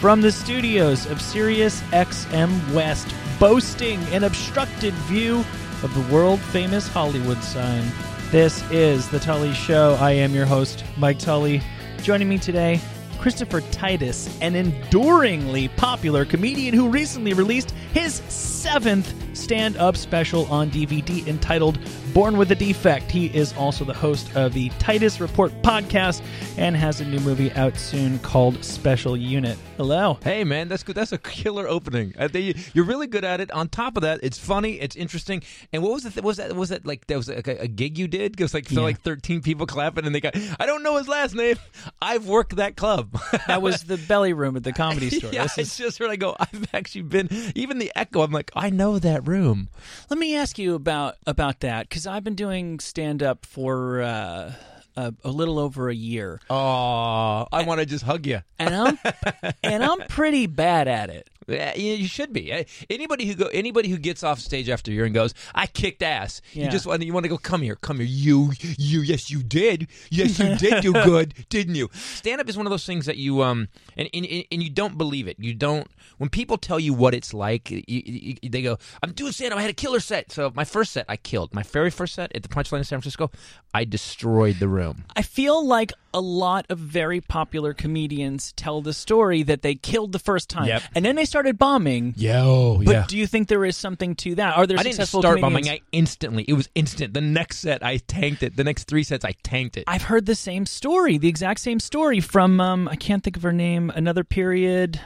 From the studios of Sirius XM West, boasting an obstructed view of the world famous Hollywood sign. This is The Tully Show. I am your host, Mike Tully. Joining me today, Christopher Titus, an enduringly popular comedian who recently released his seventh stand up special on DVD entitled Born with a Defect. He is also the host of the Titus Report podcast and has a new movie out soon called Special Unit. Hello. Hey man, that's good. That's a killer opening. I think you- you're really good at it. On top of that, it's funny, it's interesting. And what was it? Was that was that like that was like a, a gig you did? It was like Yeah. like 13 people clapping, and they got. I don't know his last name. I've worked that club. That was the belly room at the comedy store. yeah, This it's is- just where I go. I've actually been. Even the echo. I'm like, I know that room. Let me ask you about about that because I've been doing stand up for uh, a, a little over a year, Oh, I want to just hug you. and I'm and I'm pretty bad at it. Yeah, you should be. Eh, Anybody who go, anybody who gets off stage after a year and goes, "I kicked ass." Yeah. You just want you want to go, "Come here, come here." You, you, yes, you did. Yes, you did do good, didn't you? Stand up is one of those things that you um and, and and you don't believe it. You don't when people tell you what it's like. You, you, they go, "I'm doing stand up. I had a killer set." So my first set, I killed. My very first set at the Punchline in San Francisco, I destroyed the room. I feel like a lot of very popular comedians tell the story that they killed the first time, Yep. and then they started bombing. Yo, But do you think there is something to that? Are there I didn't start comedians? bombing. I instantly. It was instant. The next set, I tanked it. The next three sets, I tanked it. I've heard the same story, the exact same story from um, I can't think of her name. Another period.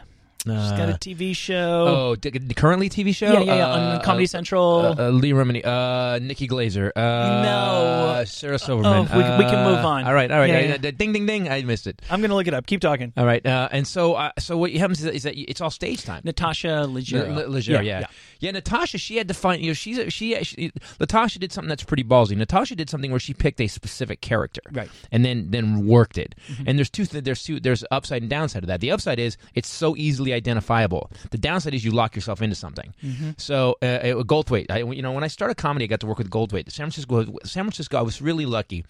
She's got a Uh, TV show. Oh, d- currently TV show? yeah, yeah, yeah, Uh, on Comedy uh, Central. Uh, uh, Leah Remini, uh, Nikki Glazer, uh, No. Sarah Silverman. Oh, we can- we can uh, move on. All right, all right. Yeah, uh, yeah. d- ding, ding, ding. I missed it. I'm gonna look it up. Keep talking. All right, uh, and so, uh, so what happens is that, is that it's all stage time. Natasha Leggero. L- Leggero, yeah. yeah, Natasha, she had to find. You know, she's a, she, she. Natasha did something that's pretty ballsy. Natasha did something where she picked a specific character, Right. Mm-hmm. and then then worked it. And there's two. th- There's two. There's upside and downside of that. The upside is it's so easily identifiable. The downside is you lock yourself into something. Mm-hmm. So, uh, uh, Goldthwait. I, you know, when I started comedy, I got to work with Goldthwait. San Francisco. San Francisco. I was really lucky.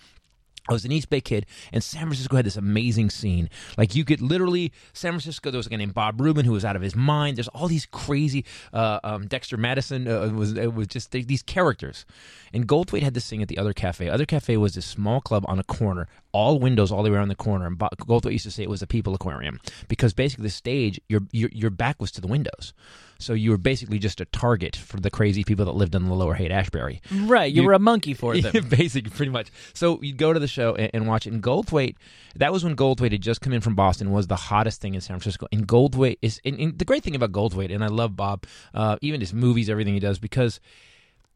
I was an East Bay kid, and San Francisco had this amazing scene. Like you could literally, San Francisco. There was a guy named Bob Rubin who was out of his mind. There's all these crazy. Uh, um, Dexter Madison uh, was it was just these characters, and Goldthwait had this thing at the other cafe. Other cafe was this small club on a corner, all windows all the way around the corner. And Goldthwait used to say it was a people aquarium because basically the stage, your your your back was to the windows, so you were basically just a target for the crazy people that lived in the Lower Haight Ashbury. Right, you, You- were a monkey for them. Basically, pretty much. So you'd go to the show and, and watch it. And Goldthwait, that was when Goldthwait had just come in from Boston, was the hottest thing in San Francisco. And Goldthwait is, and, and the great thing about Goldthwait, and I love Bob, uh, even his movies, everything he does, because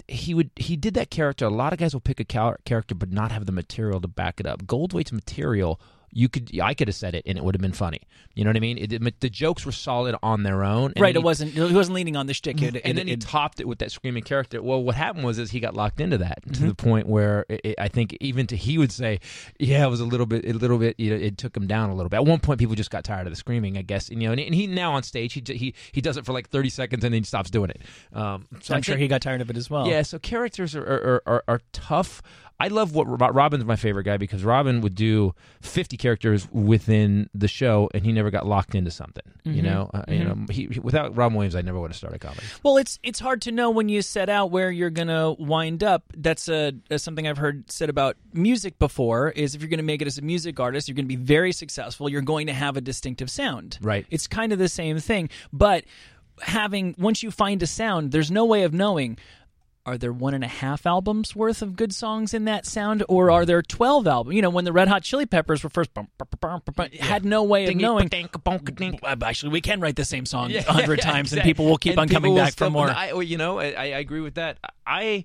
he would he did that character. A lot of guys will pick a char- character but not have the material to back it up. Goldthwait's material. You could, I could have said it, and it would have been funny. You know what I mean? It, it- the jokes were solid on their own. and right, it he- wasn't. He wasn't leaning on the shtick. It, and then he topped it with that screaming character. Well, what happened was is he got locked into that to Mm-hmm. the point where I think even to he would say, yeah, it was a little bit, a little bit, you know, it took him down a little bit. At one point, people just got tired of the screaming, I guess, and, you know, and, and he now on stage he he he does it for like thirty seconds and then he stops doing it. Um, so I'm I sure think- he got tired of it as well. yeah, so characters are are, are, are tough. I love what Robin's my favorite guy because Robin would do 50 characters within the show and he never got locked into something. You know, uh, you know, he, he- without Robin Williams, I never would have started comedy. Well, it's it's hard to know when you set out where you're gonna wind up. That's a, a something I've heard said about music before. Is if you're gonna make it as a music artist, you're gonna be very successful. You're going to have a distinctive sound. Right. It's kind of the same thing, but having once you find a sound, there's no way of knowing. Are there one and a half albums worth of good songs in that sound, or are there twelve albums? You know, when the Red Hot Chili Peppers were first, bum, bum, bum, had no way of knowing. Actually, we can write the same song a hundred times, and exactly. people will keep And on coming back for more. I, you know, I, I agree with that. I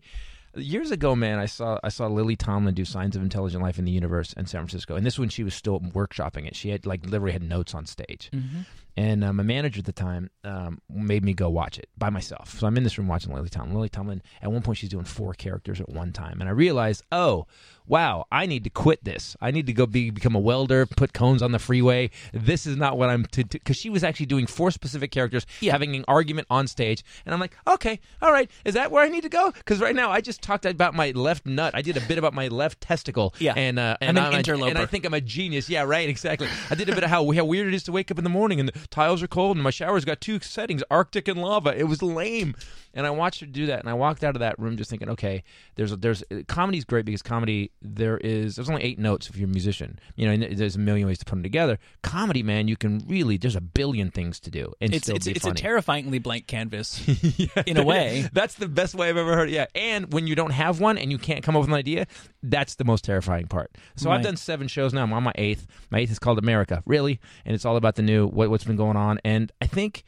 years ago, man, I saw I saw Lily Tomlin do Signs of Intelligent Life in the Universe in San Francisco, and this when she was still workshopping it. She had like literally had notes on stage, Mm-hmm. And uh, my manager at the time um, made me go watch it by myself. So I'm in this room watching Lily Tomlin. Lily Tomlin, at one point, she's doing four characters at one time. And I realized, oh, wow, I need to quit this. I need to go be, become a welder, put cones on the freeway. This is not what I'm to, do. because she was actually doing four specific characters, having an argument on stage. And I'm like, okay, all right, is that where I need to go? Because right now, I just talked about my left nut. I did a bit about my left testicle. Yeah. And, uh, and I'm an a- interloper. and I think I'm a genius. Yeah, right, exactly. I did a bit of how, how weird it is to wake up in the morning and tiles are cold and my shower's got two settings, Arctic and lava. It was lame. And I watched her do that, and I walked out of that room just thinking, okay, there's a, there's comedy's great because comedy there is there's only eight notes if you're a musician, you know, and there's a million ways to put them together. Comedy, man, you can really there's a billion things to do and It's still it's, be it's a terrifyingly blank canvas. Yeah, in a way. That's the best way I've ever heard. it. Yeah, and when you don't have one and you can't come up with an idea, that's the most terrifying part. So Right. I've done seven shows now. I'm on my eighth. My eighth is called America, really, and it's all about the new what, what's been going on. And I think.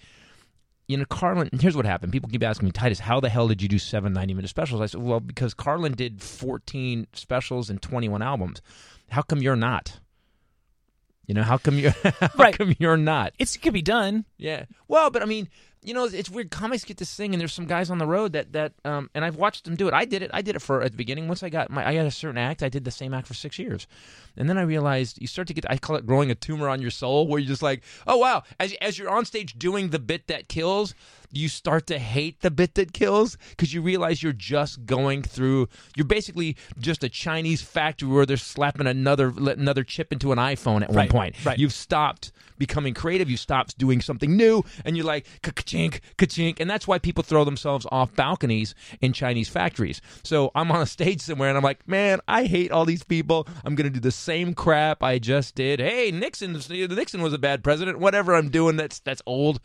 You know, Carlin. Here's what happened. People keep asking me, Titus, how the hell did you do seven 90 minute specials? I said, well, because Carlin did 14 specials and 21 albums. How come you're not? You know, how come you're? How Right. come you're not? It's it could be done. Yeah. Well, but I mean, you know, it's weird. Comics get this thing, and there's some guys on the road that that, um, and I've watched them do it. I did it. I did it for at the beginning. Once I got my, I got a certain act. I did the same act for six years, and then I realized you start to get. I call it growing a tumor on your soul, where you're just like, oh wow, as as you're on stage doing the bit that kills. You start to hate the bit that kills because you realize you're just going through. You're basically just a Chinese factory where they're slapping another another chip into an iPhone at one point. right. You've stopped becoming creative. You stopped doing something new, and you're like ka-chink, ka-chink, and that's why people throw themselves off balconies in Chinese factories. So I'm on a stage somewhere, and I'm like, man, I hate all these people. I'm gonna do the same crap I just did. Hey, Nixon, Nixon was a bad president. Whatever I'm doing, that's that's old.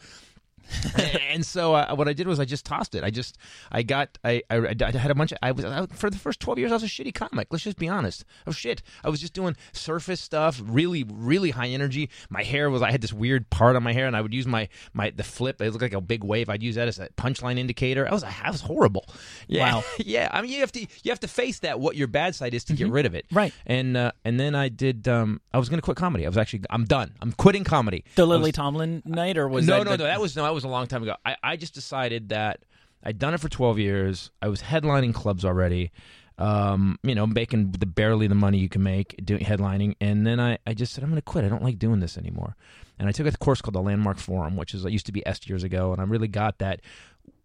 and so uh, what I did was I just tossed it. I just I got I I, I had a bunch of I was I, for the first twelve years I was a shitty comic. Let's just be honest. I was shit. I was just doing surface stuff, really really high energy. My hair was I had this weird part on my hair, and I would use my my the flip. It looked like a big wave. I'd use that as a punchline indicator. I was I was horrible. Yeah, Wow. yeah. I mean you have to you have to face that what your bad side is to get rid of it. Right. And uh, and then I did. Um, I was going to quit comedy. I was actually I'm done. I'm quitting comedy. The I was- Lily Tomlin night, or was no, that no, the- no. That was no, that was a long time ago. I, I just decided that I'd done it for twelve years. I was headlining clubs already. Um, you know, making the barely the money you can make doing headlining, and then I, I just said I'm going to quit. I don't like doing this anymore. And I took a course called the Landmark Forum, which is I used to be S years ago, and I really got that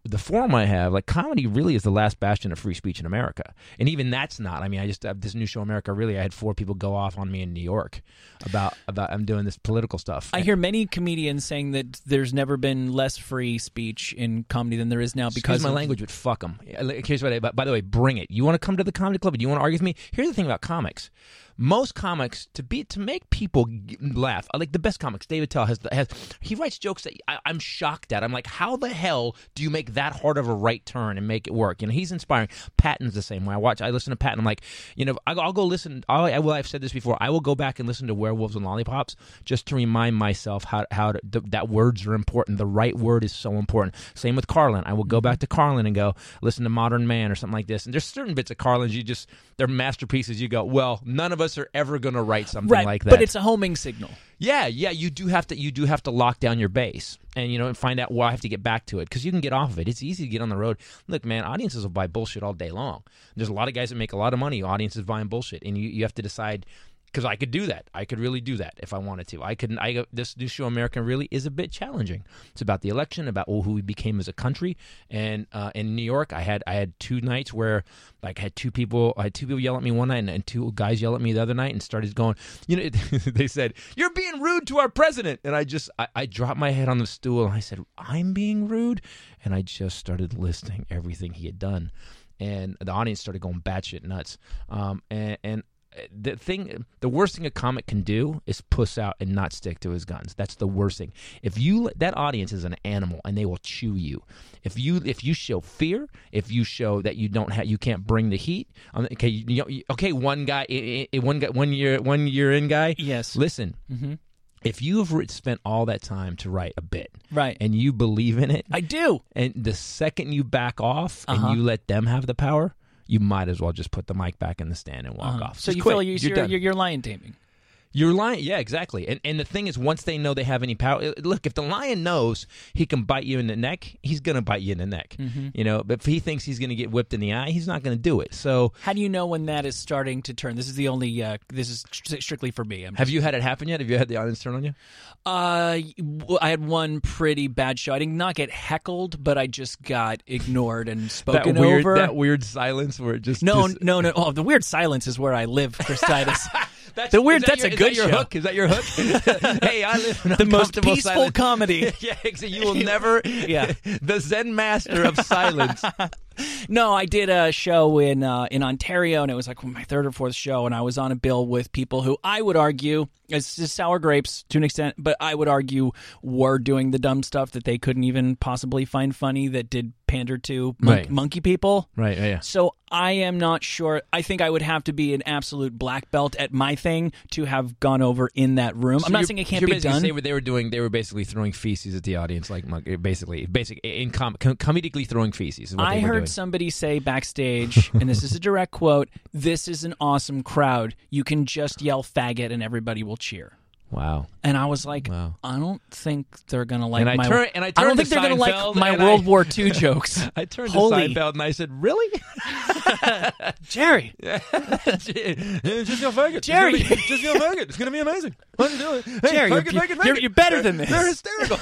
the forum I have, like comedy, really is the last bastion of free speech in America, and even that's not. I mean, I just have this new show, America. Really, I had four people go off on me in New York about about I'm doing this political stuff. I hear many comedians saying that there's never been less free speech in comedy than there is now because Excuse my of- language, but fuck them. Here's what I, by, by the way, bring it. You want to come to the comedy club? and you want to argue with me? Here's the thing about comics. Most comics to be to make people laugh, uh, like the best comics, Dave Attell has has he writes jokes that I, I'm shocked at. I'm like, how the hell do you make that hard of a right turn and make it work? You know, he's inspiring. Patton's the same way. I watch, I listen to Patton. I'm like, you know, I'll, I'll go listen. I'll, I will. I've said this before. I will go back and listen to Werewolves and Lollipops just to remind myself how how to, th- that words are important. The right word is so important. Same with Carlin. I will go back to Carlin and go listen to Modern Man or something like this. And there's certain bits of Carlin's you just they're masterpieces. You go, well, none of us are ever going to write something right, like that. but it's a homing signal. Yeah, yeah, you do have to you do have to lock down your base and you know and find out well I have to get back to it because you can get off of it. It's easy to get on the road. Look, man, audiences will buy bullshit all day long. There's a lot of guys that make a lot of money. Audiences buying bullshit, and you, you have to decide because I could do that. I could really do that if I wanted to. I couldn't. I this new show American really is a bit challenging. It's about the election, about who we became as a country, and uh, in New York, I had I had two nights where like I had two people. I had two people yell at me one night, and, and two guys yell at me the other night, and started going. You know, they said you're being rude to our president, and I just I, I dropped my head on the stool and I said I'm being rude, and I just started listing everything he had done, and the audience started going batshit nuts. Um, and, and the thing the worst thing a comic can do is puss out and not stick to his guns that's the worst thing if you that audience is an animal and they will chew you if you if you show fear if you show that you don't have you can't bring the heat um, okay you, okay one guy one guy one year one year in guy Yes. listen hmm if you have spent all that time to write a bit Right. and you believe in it I do. and the second you back off Uh-huh. and you let them have the power you might as well just put the mic back in the stand and walk Uh-huh. off So Just you quit. feel you're, You're you're, you're, you're lion taming. You're lying. Yeah, exactly. And and the thing is, once they know they have any power, look, if the lion knows he can bite you in the neck, he's gonna bite you in the neck. Mm-hmm. You know, but if he thinks he's gonna get whipped in the eye, he's not gonna do it. So, How do you know when that is starting to turn? This is the only. Uh, this is stri- strictly for me. I'm have you had it happen yet? Have you had the audience turn on you? Uh, I had one pretty bad show. I did not get heckled, but I just got ignored and spoken that weird, over. that weird silence where it just no, just- no, no. Oh, the weird silence is where I live, Chris Titus. That's, the weird- that that's your- a good that your show. hook. Is that your hook? hey, I live in the most peaceful silence. comedy. yeah. You will never. Yeah. the Zen master of silence. No, I did a show in uh, in Ontario, and it was like my third or fourth show, and I was on a bill with people who I would argue it's just sour grapes to an extent, but I would argue were doing the dumb stuff that they couldn't even possibly find funny that did pander to mon- Right. monkey people. Right. Yeah. So I am not sure. I think I would have to be an absolute black belt at my thing to have gone over in that room. I'm not saying it can't be done. saying what they were doing. They were basically throwing feces at the audience, like mon- basically, basic in com- com- comedically throwing feces. Is what I they were heard somebody say backstage, and this is a direct quote: "This is an awesome crowd. You can just yell faggot, and everybody will cheer." Wow. And I was like, Wow. I don't think they're gonna like And I my. turn- and I don't think they're gonna like my I- World War II jokes. I turned Holy. to Seinfeld and I said, "Really? Jerry, just your faggot, Jerry. Be- just your faggot. It's gonna be amazing. Let's do it. Hey, Jerry, faggot, you're, faggot, you're, faggot. you're better than this. They're hysterical.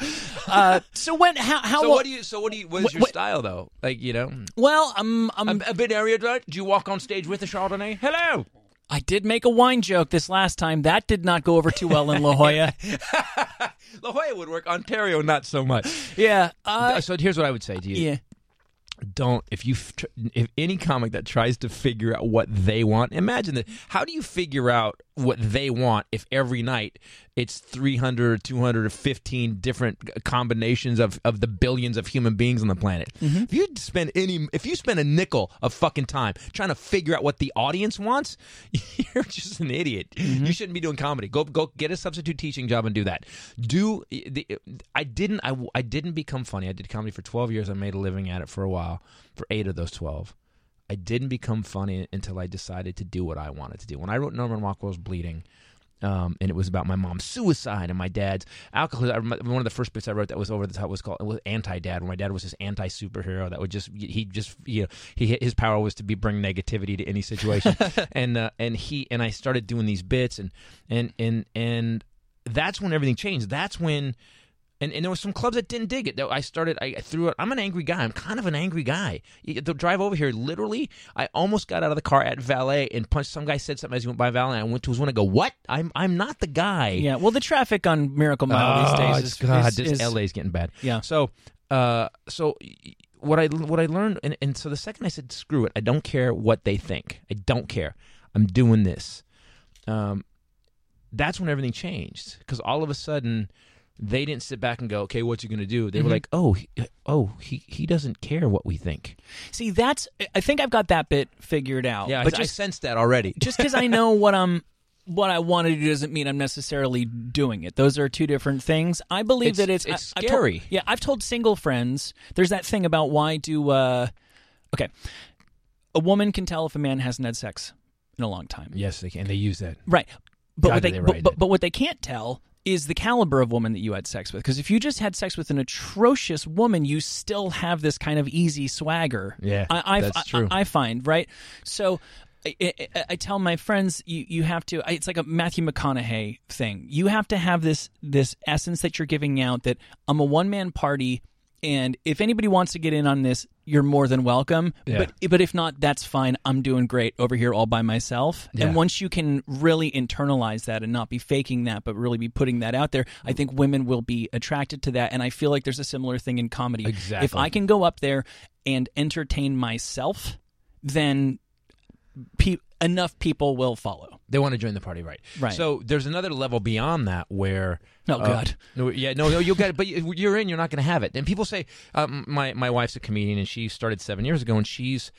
Uh, so when how how so what do you? So what do you? What is your what- style though? Like you know, well um, um a, a bit erudite. Do you walk on stage with a Chardonnay? Hello. I did make a wine joke this last time. That did not go over too well in La Jolla. La Jolla would work. Ontario, not so much. yeah. Uh, so here's what I would say to you. yeah. don't if you if any comic that tries to figure out what they want imagine that how do you figure out what they want if every night it's 300 or 200 or 15 different combinations of, of the billions of human beings on the planet. Mm-hmm. If you spend any if you spend a nickel of fucking time trying to figure out what the audience wants you're just an idiot. Mm-hmm. You shouldn't be doing comedy. Go go get a substitute teaching job and do that. Do the, i didn't I, I didn't become funny. I did comedy for 12 years. I made a living at it for a while for eight of those 12 I didn't become funny until I decided to do what I wanted to do. When I wrote Norman Rockwell's Bleeding, um, and it was about my mom's suicide and my dad's alcoholism. One of the first bits I wrote that was over the top was called it was anti-dad. Where my dad was this anti-superhero that would just he just you know he his power was to be bring negativity to any situation, and uh, and he and I started doing these bits and and and and that's when everything changed. That's when and, and there were some clubs that didn't dig it. I started. I threw it. I'm an angry guy. I'm kind of an angry guy. The drive over here, literally, I almost got out of the car at valet and punched. Some guy said something as he went by valet. And I went to his window. and go, what? I'm I'm not the guy. Yeah. Well, the traffic on Miracle Mile these days is, Oh, God, is, this is- LA's getting bad. Yeah. So, uh, so what I what I learned, and, and so the second I said, screw it, I don't care what they think. I don't care. I'm doing this. Um, that's when everything changed because all of a sudden they didn't sit back and go, okay, what's he going to do? They were Mhm. like, oh, he, oh, he he doesn't care what we think. See, that's. I think I've got that bit figured out. Yeah, but I, just I sensed that already. just because I know what I'm. What I want to do doesn't mean I'm necessarily doing it. Those are two different things. I believe It's- that it's it's I- I've told- scary. yeah, I've told single friends. There's that thing about why do. uh Okay, a woman can tell if a man hasn't had sex in a long time. yes, they can. They use that. Right. But God, what they, they but, but, but what they can't tell is the caliber of woman that you had sex with. Because if you just had sex with an atrocious woman, you still have this kind of easy swagger. Yeah, I, I, that's I- true. I, find right. So. I, I, I tell my friends you, you have to it's like a Matthew McConaughey thing. You have to have this this essence that you're giving out that I'm a one man party and if anybody wants to get in on this, you're more than welcome. Yeah. But but if not, that's fine. I'm doing great over here all by myself. Yeah. And once you can really internalize that and not be faking that, but really be putting that out there, I think women will be attracted to that. And I feel like there's a similar thing in comedy. Exactly. If I can go up there and entertain myself, then pe- enough people will follow. They want to join the party, right? Right. So there's another level beyond that where. Oh, uh, God. no, yeah, no, no, you'll get it, but you- you're in. You're not going to have it. And people say, um, my my wife's a comedian, and she started seven years ago, and she's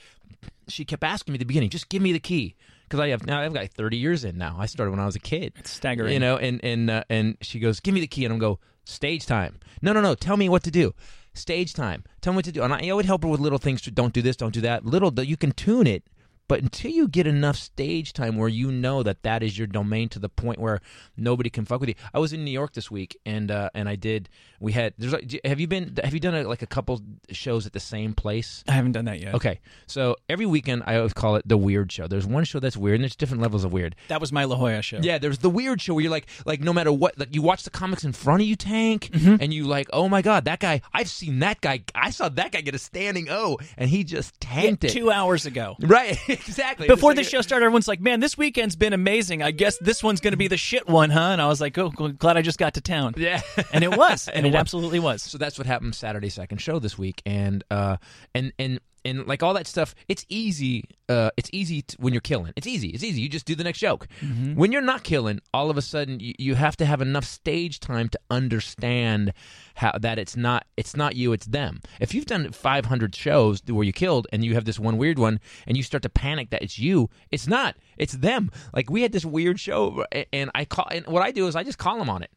she kept asking me at the beginning, just give me the key, because I have now I've got 30 years in now. I started when I was a kid. It's staggering. You know, and and uh, and she goes, "Give me the key," and I'm go, "Stage time." No, no, no. Tell me what to do. Stage time. Tell me what to do. And I, I would help her with little things. To, don't do this. Don't do that. Little. You can tune it, But until you get enough stage time where you know that that is your domain to the point where nobody can fuck with you. I was in New York this week, and uh, and I did. We had. There's. like- Have you been? Have you done a, like a couple shows at the same place? I haven't done that yet. Okay, so every weekend I always call it the weird show. There's one show that's weird, and there's different levels of weird. That was my La Jolla show. Yeah, there's the weird show where you're like, like no matter what, like you watch the comics in front of you, Tank, Mm-hmm. and you like, oh my god, that guy, I've seen that guy, I saw that guy get a standing O, and he just Yeah, tanked it. two hours ago. Right, exactly. Before the like- show started, everyone's like, "Man, this weekend's been amazing. I guess this one's going to be the shit one, huh?" And I was like, "Oh, glad I just got to town." yeah, And it was, and it was. absolutely was. So that's what happened Saturday second show this week, and uh, and and and like all that stuff, it's easy. Uh, it's easy t- when you're killing. It's easy. It's easy. You just do the next joke. When you're not killing, all of a sudden you, you have to have enough stage time to understand how that it's not it's not you, it's them. If you've done 500 shows where you killed and you have this one weird one, and you start to panic that it's you, it's not. It's them. Like we had this weird show, and I call. And what I do is I just call them on it.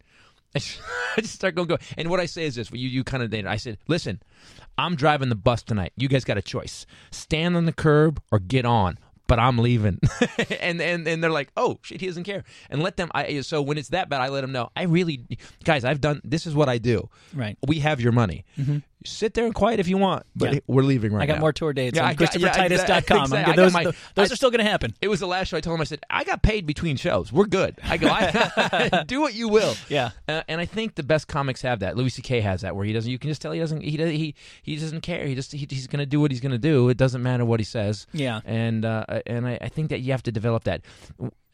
I just start going, go. And what I say is this: you, you kind of did. I said, "Listen, I'm driving the bus tonight. You guys got a choice: stand on the curb or get on." But I'm leaving, and and and they're like, "Oh shit, he doesn't care." And let them. I so when it's that bad, I let them know. I really, guys, I've done. This is what I do. Right. We have your money. Mm-hmm. Sit there and quiet if you want, but Yeah. we're leaving right now. I got now. more tour dates Yeah, on I got- yeah, ChristopherTitus.com. exactly. I'm I good. got Those, my- those I- are still going to happen. It was the last show. I told him, I said, I got paid between shows. We're good. I go, I, do what you will. Yeah. Uh, and I think the best comics have that. Louis C.K. has that, where he doesn't. You can just tell he doesn't. He does, he he doesn't care. He just he, he's going to do what he's going to do. It doesn't matter what he says. Yeah. And uh, and I, I think that you have to develop that.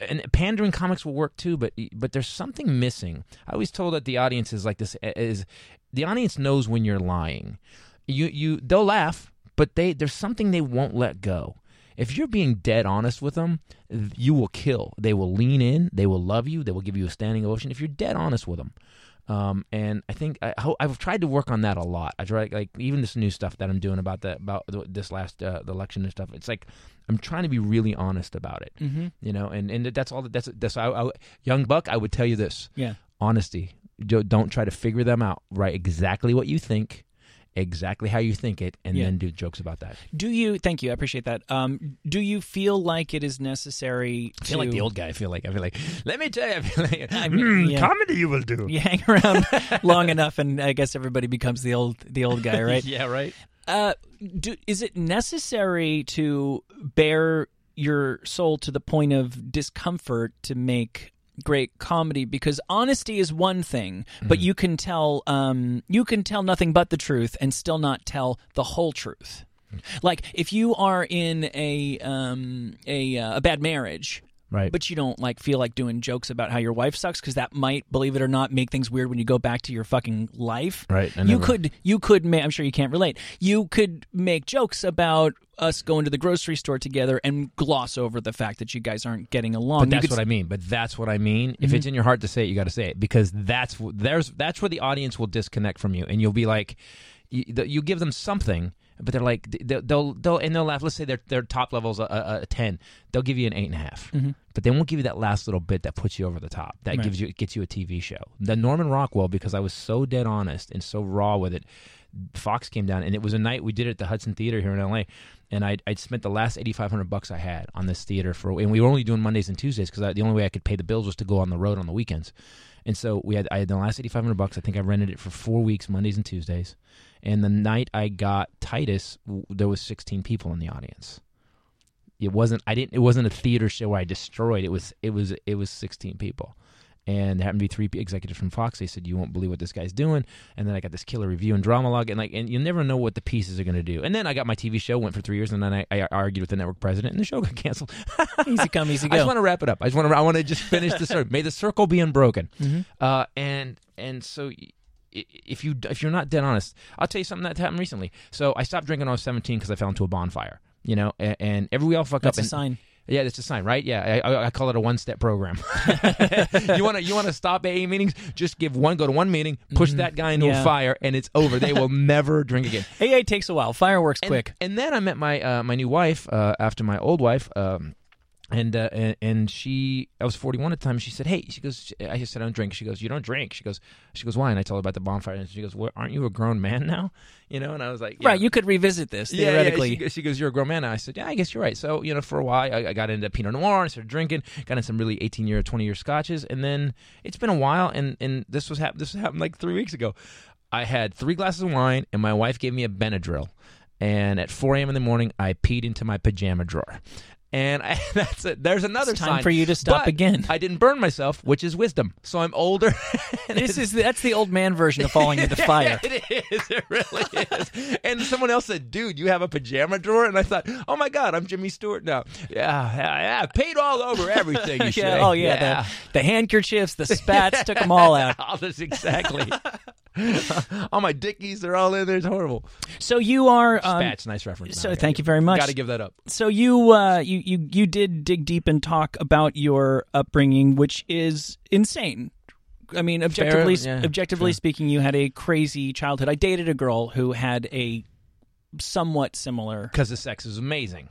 And pandering comics will work too, but but there's something missing. I always told that the audience is like this is the audience knows when you're lying. You you they'll laugh, but they there's something they won't let go. If you're being dead honest with them, you will kill. They will lean in. They will love you. They will give you a standing ovation if you're dead honest with them. Um, and I think I, I've tried to work on that a lot. I try like even this new stuff that I'm doing about that about this last uh, the election and stuff. It's like I'm trying to be really honest about it. Mm-hmm. You know, and and that's all. That, that's that's I, I, young buck. I would tell you this: Yeah. honesty. Don't try to figure them out. Write exactly what you think, exactly how you think it, and Yeah. then do jokes about that. Do you? Thank you. I appreciate that. Um, do you feel like it is necessary? I feel like the old guy. I feel like I feel like. Let me tell you. I feel like I mean, "Hmm, yeah. comedy you will do. You hang around long enough, and I guess everybody becomes the old the old guy, right? yeah. Right. Uh, do, is it necessary to bear your soul to the point of discomfort to make great comedy? Because honesty is one thing, but Mm-hmm. you can tell um, you can tell nothing but the truth and still not tell the whole truth. Like if you are in a um, a uh, a bad marriage. Right. But you don't like feel like doing jokes about how your wife sucks because that might, believe it or not, make things weird when you go back to your fucking life. Right, You could you could ma- I'm sure you can't relate. You could make jokes about us going to the grocery store together and gloss over the fact that you guys aren't getting along. But that's could what I mean. But that's what I mean. If it's mm-hmm. in your heart to say it, you got to say it because that's there's that's where the audience will disconnect from you, and you'll be like, you, you give them something, but they're like they'll they'll, they'll and they'll laugh. Let's say their their top level's a, a, a ten, they'll give you an eight and a half. Mm-hmm. but they won't give you that last little bit that puts you over the top. That Right. gives you gets you a TV show. The Norman Rockwell because I was so dead honest and so raw with it. Fox came down and it was a night we did it at the Hudson Theater here in LA, and I'd, I'd spent the last eighty five hundred bucks I had on this theater for, and we were only doing Mondays and Tuesdays because the only way I could pay the bills was to go on the road on the weekends, and so we had I had the last eighty five hundred bucks. I think I rented it for four weeks, Mondays and Tuesdays, and the night I got Titus, there was sixteen people in the audience. It wasn't I didn't it wasn't a theater show where I destroyed. It was it was it was sixteen people and there happened to be three executives from Fox. They said, "You won't believe what this guy's doing." And then I got this killer review and Drama-Logue, and like, and you never know what the pieces are going to do. And then I got my TV show, went for three years, and then I, I argued with the network president, and the show got canceled. easy come, easy go. I just want to wrap it up. I just want to. I want to just finish the circle. May the circle be unbroken. Mm-hmm. Uh, and and so. If you if you're not dead honest, I'll tell you something that happened recently. So I stopped drinking when I was 17 because I fell into a bonfire. You know, and, and every we all fuck That's up. a and, sign. Yeah, it's a sign, right? Yeah, I, I, call it a one-step program. you want to you want to stop AA meetings? Just give one, go to one meeting, push that guy into Mm-hmm. Yeah. a fire, and it's over. They will never drink again. AA takes a while. Fireworks And, quick. And then I met my uh, my new wife uh, after my old wife. Um, and uh, and, and she I was 41 at the time. She said, "Hey," she goes. I just said, "I don't drink." She goes, "You don't drink?" She goes, "She goes, why?" And I told her about the bonfire, and she goes, well, "Aren't you a grown man now?" You know, and I was like, Right, you could revisit this Yeah, yeah, theoretically. She, goes- she goes, "You're a grown man." now." I said, "Yeah, I guess you're right." So you know, for a while, I, I got into Pinot Noir and started drinking. Got into some really 18 year, 20 year scotches, and then it's been a while. And and this was hap- this happened like three weeks ago. I had three glasses of wine, and my wife gave me a Benadryl. And at 4 a.m. in the morning, I peed into my pajama drawer. And I, that's it. There's another It's time sign for you to stop But again. I didn't burn myself, which is wisdom. So I'm older. this is that's the old man version of falling into fire. it is. It really is. And someone else said, "Dude, you have a pajama drawer?" And I thought, "Oh my God, I'm Jimmy Stewart now." Yeah, yeah, yeah. Paid all over everything. You yeah, oh yeah, The, the handkerchiefs, the spats, took them all out. all this exactly. all my dickies, they're all in there. It's horrible. So you are. Um, Spats, nice reference. so thank you very much. Got to give that up. So you, uh, you you you did dig deep and talk about your upbringing, which is insane. I mean, objectively yeah, objectively sure. speaking, you had a crazy childhood. I dated a girl who had a somewhat similar. Because the sex is amazing.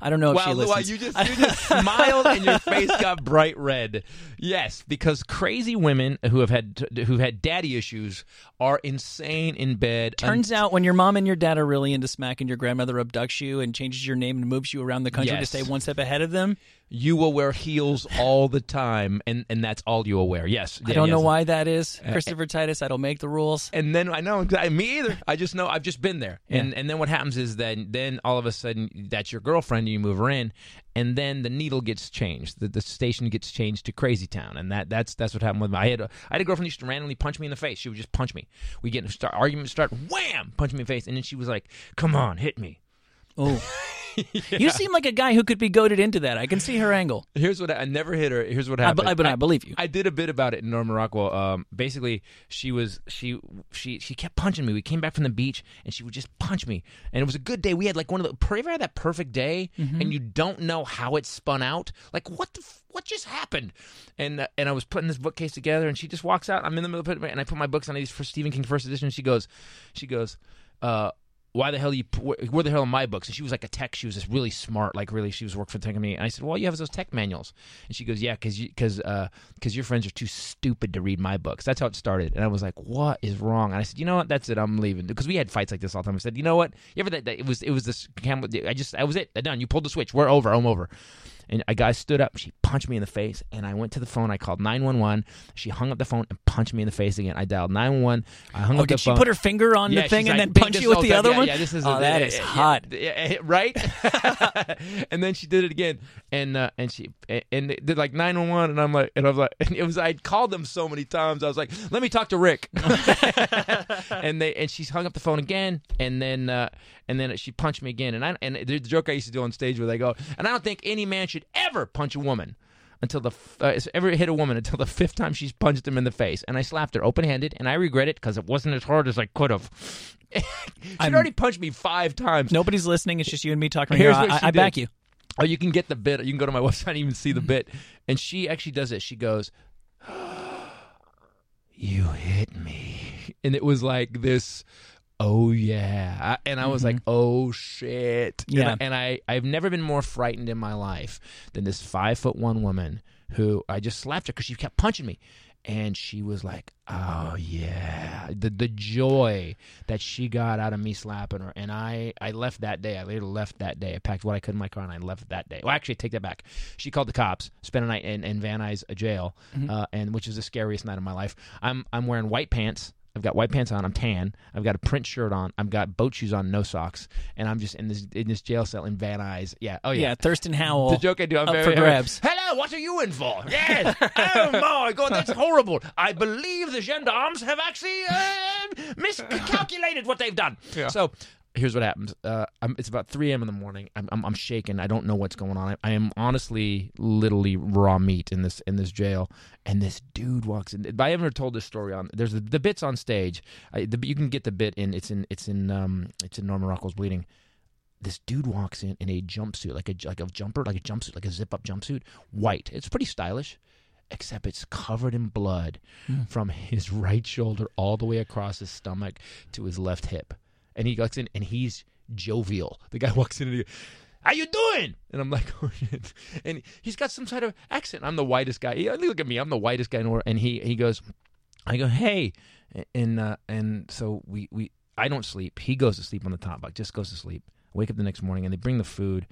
I don't know if she Wow, listens. you just you just smiled and your face got bright red. Yes, because crazy women who have had who had daddy issues are insane in bed. Turns out, when your mom and your dad are really into smack, and your grandmother abducts you and changes your name and moves you around the country to stay one step ahead of them, you will wear heels all the time, and and that's all you will wear. Yes, I don't know why that is. Uh, Christopher Titus, I don't make the rules. And then I know me either. I just know I've just been there. And and then what happens is that then all of a sudden that's your girlfriend and you move her in, and then the needle gets changed. The, the station gets changed to Crazy Town, and that that's that's what happened with me. I had a, I had a girlfriend who used to randomly punch me in the face. She would just punch me. We get in start argument, start wham, punch me in the face, and then she was like, "Come on, hit me." Oh, you seem like a guy who could be goaded into that. I can see her angle. Here's what I, I never hit her. Here's what happened. but I, but I believe you. I did a bit about it in Norman Rockwell. Um, basically, she was she she she kept punching me. We came back from the beach, and she would just punch me. And it was a good day. We had like one of the. Have you ever had that perfect day, and you don't know how it spun out? Like what the what just happened? And uh, and I was putting this bookcase together, and she just walks out. I'm in the middle of putting and I put my books on these for Stephen King first edition. She goes, she goes. uh why the hell you where, the hell are my books? And she was like a tech. She was just really smart, like really. She was working for the tech company. And I said, well, you have those tech manuals. And she goes, yeah, because because because uh, your friends are too stupid to read my books. That's how it started. And I was like, what is wrong? And I said, you know what? That's it. I'm leaving because we had fights like this all the time. I said, you know what? You ever that, that it was it was this camel. I just I was it. I'm done. You pulled the switch. We're over. I'm over. And a guy stood up. She punched me in the face, and I went to the phone. I called nine one one. She hung up the phone and punched me in the face again. I dialed 911. I hung Oh, up the did she phone. put her finger on Yeah, the thing and like, then "Bing, punch you with the other yeah, one? Yeah, this is oh, a- that is hot. right? and then she did it again, and uh, and she and they did like nine one one, and I'm like, and I was like, and it was I'd called them so many times. I was like, let me talk to Rick, and they and she hung up the phone again, and then uh, and then she punched me again, and I and the joke I used to do on stage where they go, and I don't think any man should ever punch a woman until the f- uh, ever hit a woman until the fifth time she's punched him in the face, and I slapped her open handed, and I regret it because it wasn't as hard as I could have. She'd I'm- already punched me five times. Nobody's listening. It's just you and me talking. Here's what I, she I back you. Oh, you can get the bit. You can go to my website and even see the bit. And she actually does it. She goes, "You hit me," and it was like this. Oh yeah, I- and I was like, "Oh shit!" And Yeah. I- and I, I've never been more frightened in my life than this five foot one woman who I just slapped her because she kept punching me, and she was like, "Oh yeah," the the joy that she got out of me slapping her, and I I left that day. I later left that day. I packed what I could in my car and I left that day. Well, actually, take that back. She called the cops, spent a night in, in Van Nuys jail, uh, and which is the scariest night of my life. I'm I'm wearing white pants. I've got white pants on. I'm tan. I've got a print shirt on. I've got boat shoes on, no socks, and I'm just in this in this jail cell in Van Nuys. Yeah. Oh Yeah, Thurston Howell. the joke I do, I'm up very for very- grabs. Hello, what are you in for? Yes. oh my God, that's horrible. I believe the gendarmes have actually uh, miscalculated what they've done. So. Here's what happens. Uh, I'm, it's about 3 a.m. in the morning. I'm, I'm, I'm shaking. I don't know what's going on. I, I am honestly, literally raw meat in this in this jail. And this dude walks in. I haven't told this story on. There's the, the bits on stage. I, the, you can get the bit in. It's in. It's in. Um, it's in Norman Rockwell's Bleeding this dude walks in in a jumpsuit, like a like a jumper, like a jumpsuit, like a zip up jumpsuit, white. It's pretty stylish, except it's covered in blood from his right shoulder all the way across his stomach to his left hip. And he walks in and he's jovial. The guy walks in and he, how you doing? And I'm like, oh shit. And he's got some sort of accent. I'm the whitest guy. Look at me. I'm the whitest guy in the world. And he he goes, I go, hey, and uh, and so we we I don't sleep. He goes to sleep on the top bunk. Just goes to sleep. Wake up the next morning and they bring the food.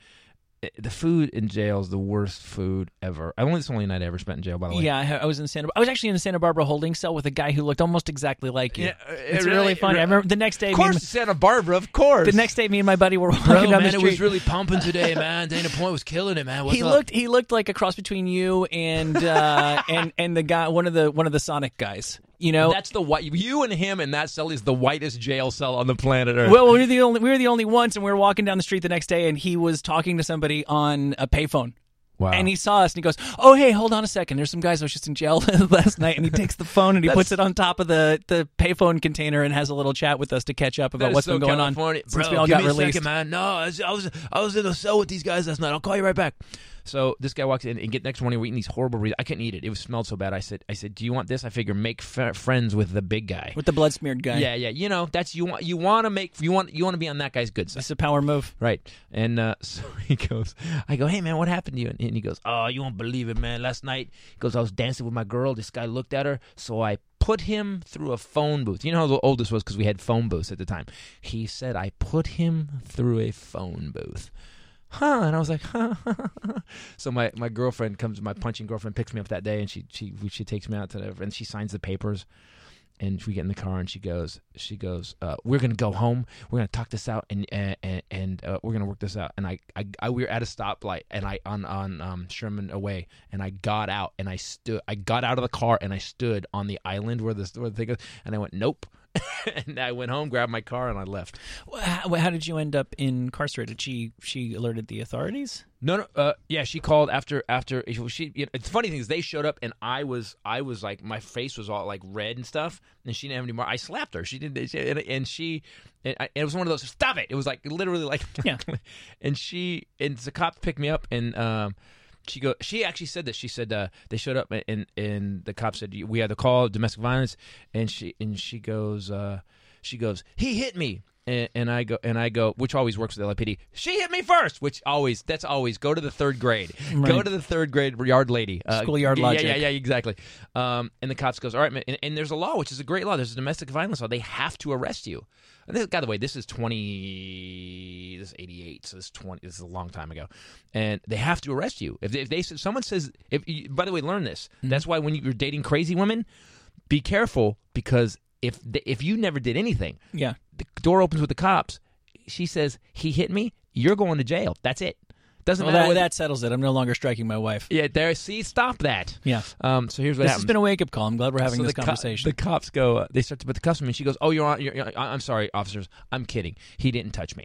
The food in jail is the worst food ever. I only it's the only night I ever spent in jail. By the way. Yeah, I, I was in Santa. I was actually in the Santa Barbara holding cell with a guy who looked almost exactly like you. Yeah, it's it really, really- funny. I remember the next day. Of me course, Santa Barbara. Of course. the next day, me and my buddy were walking Bro, down man, the it was really pumping today, man. Dana Point was killing it, man. What's he up? looked he looked like a cross between you and uh, and and the guy one of the one of the Sonic guys. You know, That's the white. You and him and that cell is the whitest jail cell on the planet Earth. well, we were the only we were the only ones, and we were walking down the street the next day, and he was talking to somebody on a payphone. wow. And he saw us and he goes, "Oh, hey, hold on a second. There's some guys I was just in jail last night." And he takes the phone and he puts it on top of the the payphone container and has a little chat with us to catch up about what's so been going California. on since Bro, we all give got me a released. second, man. No, I was, I was I was in a cell with these guys last night. I'll call you right back. So this guy walks in and get next morning. We're eating these horrible. Re- I couldn't eat it. It was smelled so bad. I said, I said, do you want this? I figure make f- friends with the big guy. with the blood smeared guy. Yeah, yeah. You know, that's you want. You want to make. You want. You want to be on that guy's good side. It's a power move. Right. And uh, so he goes, I go, hey, man, what happened to you? And he goes, oh, you won't believe it, man. Last night, he goes, I was dancing with my girl. This guy looked at her. So I put him through a phone booth. You know how old this was because we had phone booths at the time. He said, I put him through a phone booth. Huh? And I was like, huh? so my, my girlfriend comes, my punching girlfriend picks me up that day, and she she she takes me out to the, and she signs the papers and we get in the car and she goes she goes uh, we're gonna go home we're gonna talk this out and and and uh, we're gonna work this out and I, I I we were at a stoplight and I on on um, Sherman Way and I got out and I stood I got out of the car and I stood on the island where the where the thing is and I went nope and I went home grabbed my car and I left How, how did you end up incarcerated? She she alerted the authorities. No, no, uh, yeah, she called after after she. You know, it's funny thing is they showed up and I was I was like my face was all like red and stuff, and she didn't have any more. I slapped her. She didn't, she, and, and she, and I, it was one of those stop it. It was like literally like Yeah. and she and the cops picked me up and um. She go. She actually said this. She said uh, they showed up and and the cop said we had the call domestic violence, and she and she goes. Uh, she goes. He hit me, and, and I go and I go, which always works with LAPD. She hit me first, which always that's always go to the third grade. Go to the third grade yard lady. Uh, Schoolyard yeah, logic. Yeah, yeah, yeah, exactly. Um, and the cops goes, all right, man. And, and there's a law, which is a great law. There's a domestic violence law. They have to arrest you. And this, by the way, this is 20. This is 88. So this is 20. This is a long time ago, and they have to arrest you if they, if they if someone says if. You, by the way, learn this. Mm-hmm. That's why when you're dating crazy women, be careful because if they, if you never did anything, Yeah. the door opens with the cops. She says he hit me. You're going to jail. That's it. Doesn't Well, matter. that, that settles it. I'm no longer striking my wife. yeah, there. See, stop that. Yeah. Um. So here's what This happens. has been a wake up call. I'm glad we're having So this the co- conversation. the cops go. Uh, they start to put the cuffs on me. She goes, "Oh, you're on. You're, you're, I'm sorry, officers. I'm kidding. He didn't touch me."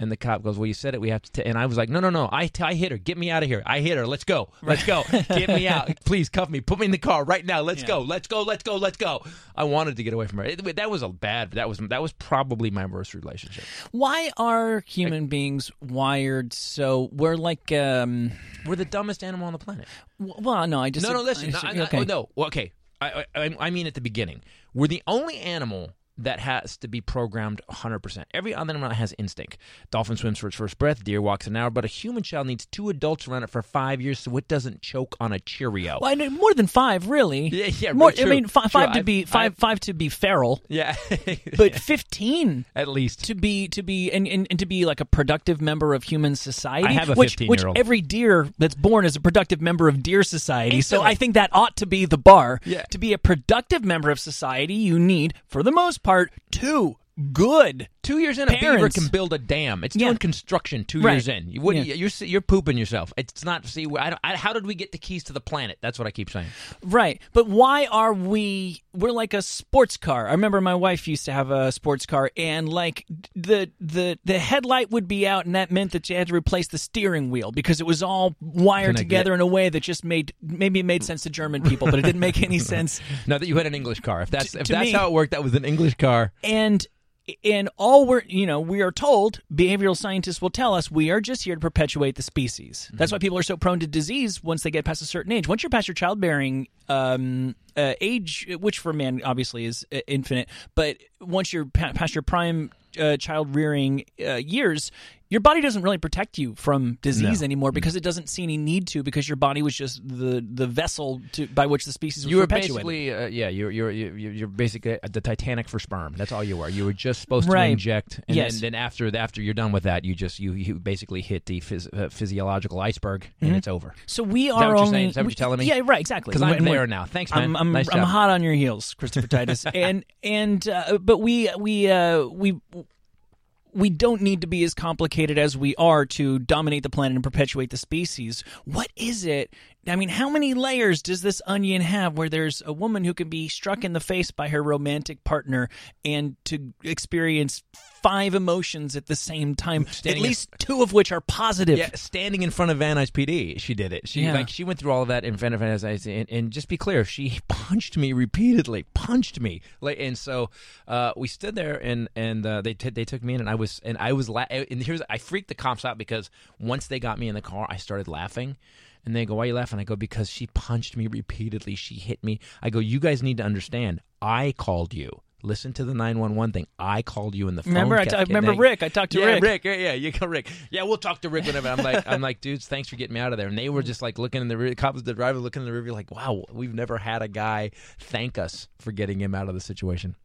And the cop goes, "Well, you said it. We have to." T-. And I was like, "No, no, no. I, t- I hit her. Get me out of here. I hit her. Let's go. Let's go. Get me out. Please cuff me. Put me in the car right now. Let's Yeah. go. Let's go. Let's go. Let's go." I wanted to get away from her. It- that was a bad. That was that was probably my worst relationship. Why are human beings wired so we're like um We're the dumbest animal on the planet. well no I just No, no, listen. I, No, I- okay. oh, no. Okay. I, I, I mean at the beginning. We're the only animal that has to be programmed 100%. Every other animal has instinct. Dolphin swims for its first breath, deer walks an hour, but a human child needs two adults around it for five years so it doesn't choke on a Cheerio. Well, I know, more than five, really. Yeah, yeah, More, true, I mean, fi- true. five to be five, I- five to be feral, Yeah. but fifteen at least. to be to be and, and, and to be like a productive member of human society. I have a which, 15 which year old. every deer that's born is a productive member of deer society. So I think that ought to be the bar. Yeah. To be a productive member of society, you need, for the most part, two good. Two years in, a beaver Parents. can build a dam. It's Yeah. doing construction two Right. years in. You wouldn't. Yeah. You're you're pooping yourself. It's not. See, I, don't- I, how did we get the keys to the planet? That's what I keep saying. Right. But why are we we're like a sports car. I remember my wife used to have a sports car and like the the the headlight would be out and that meant that you had to replace the steering wheel because it was all wired together in a way that just made maybe it made sense to German people, but it didn't make any sense. Now that you had an English car, if that's To- if to that's me- how it worked, that was an English car. And and all we're you know we are told behavioral scientists will tell us we are just here to perpetuate the species. That's why people are so prone to disease once they get past a certain age. Once you're past your childbearing um, uh, age which for man obviously is uh, infinite but once you're past your prime uh, child rearing uh, years, your body doesn't really protect you from disease No. anymore because it doesn't see any need to because your body was just the the vessel to, by which the species was You were perpetuated. basically, uh, yeah, you're you're you're you're basically the Titanic for sperm. That's all you were. You were just supposed Right. to inject, and Yes. then, then after after you're done with that, you just you you basically hit the phys- uh, physiological iceberg, and it's over. so we that are what you're only. saying? Is that what you're telling me? Yeah, right, exactly. Because I'm And there now. Thanks, man. I'm I'm, nice I'm hot on your heels, Christopher Titus, and and uh, but we we uh, we we don't need to be as complicated as we are to dominate the planet and perpetuate the species. What is it? I mean, how many layers does this onion have where there's a woman who can be struck in the face by her romantic partner and to experience five emotions at the same time, Standing at in- least two of which are positive? Yeah, standing in front of Van Nuys PD, she did it. She Yeah. like she went through all of that in front of Van Nuys, and, and just be clear, she punched me repeatedly, punched me. Like, and so uh, we stood there, and and uh, they t- they took me in, and I was and I was la- and here's I freaked the cops out because once they got me in the car, I started laughing. And they go, "Why are you laughing?" I go, "Because she punched me repeatedly. She hit me." I go, "You guys need to understand. I called you. Listen to the nine one one thing. I called you in the phone. Remember, I kept t- I remember getting- Rick. I talked to yeah, Rick. Rick. Yeah, yeah, you go, Rick. Yeah, we'll talk to Rick whenever. I'm like, I'm like, dudes, thanks for getting me out of there. And they were just like looking in the rear, cops, the driver looking in the rearview, like, wow, we've never had a guy thank us for getting him out of the situation.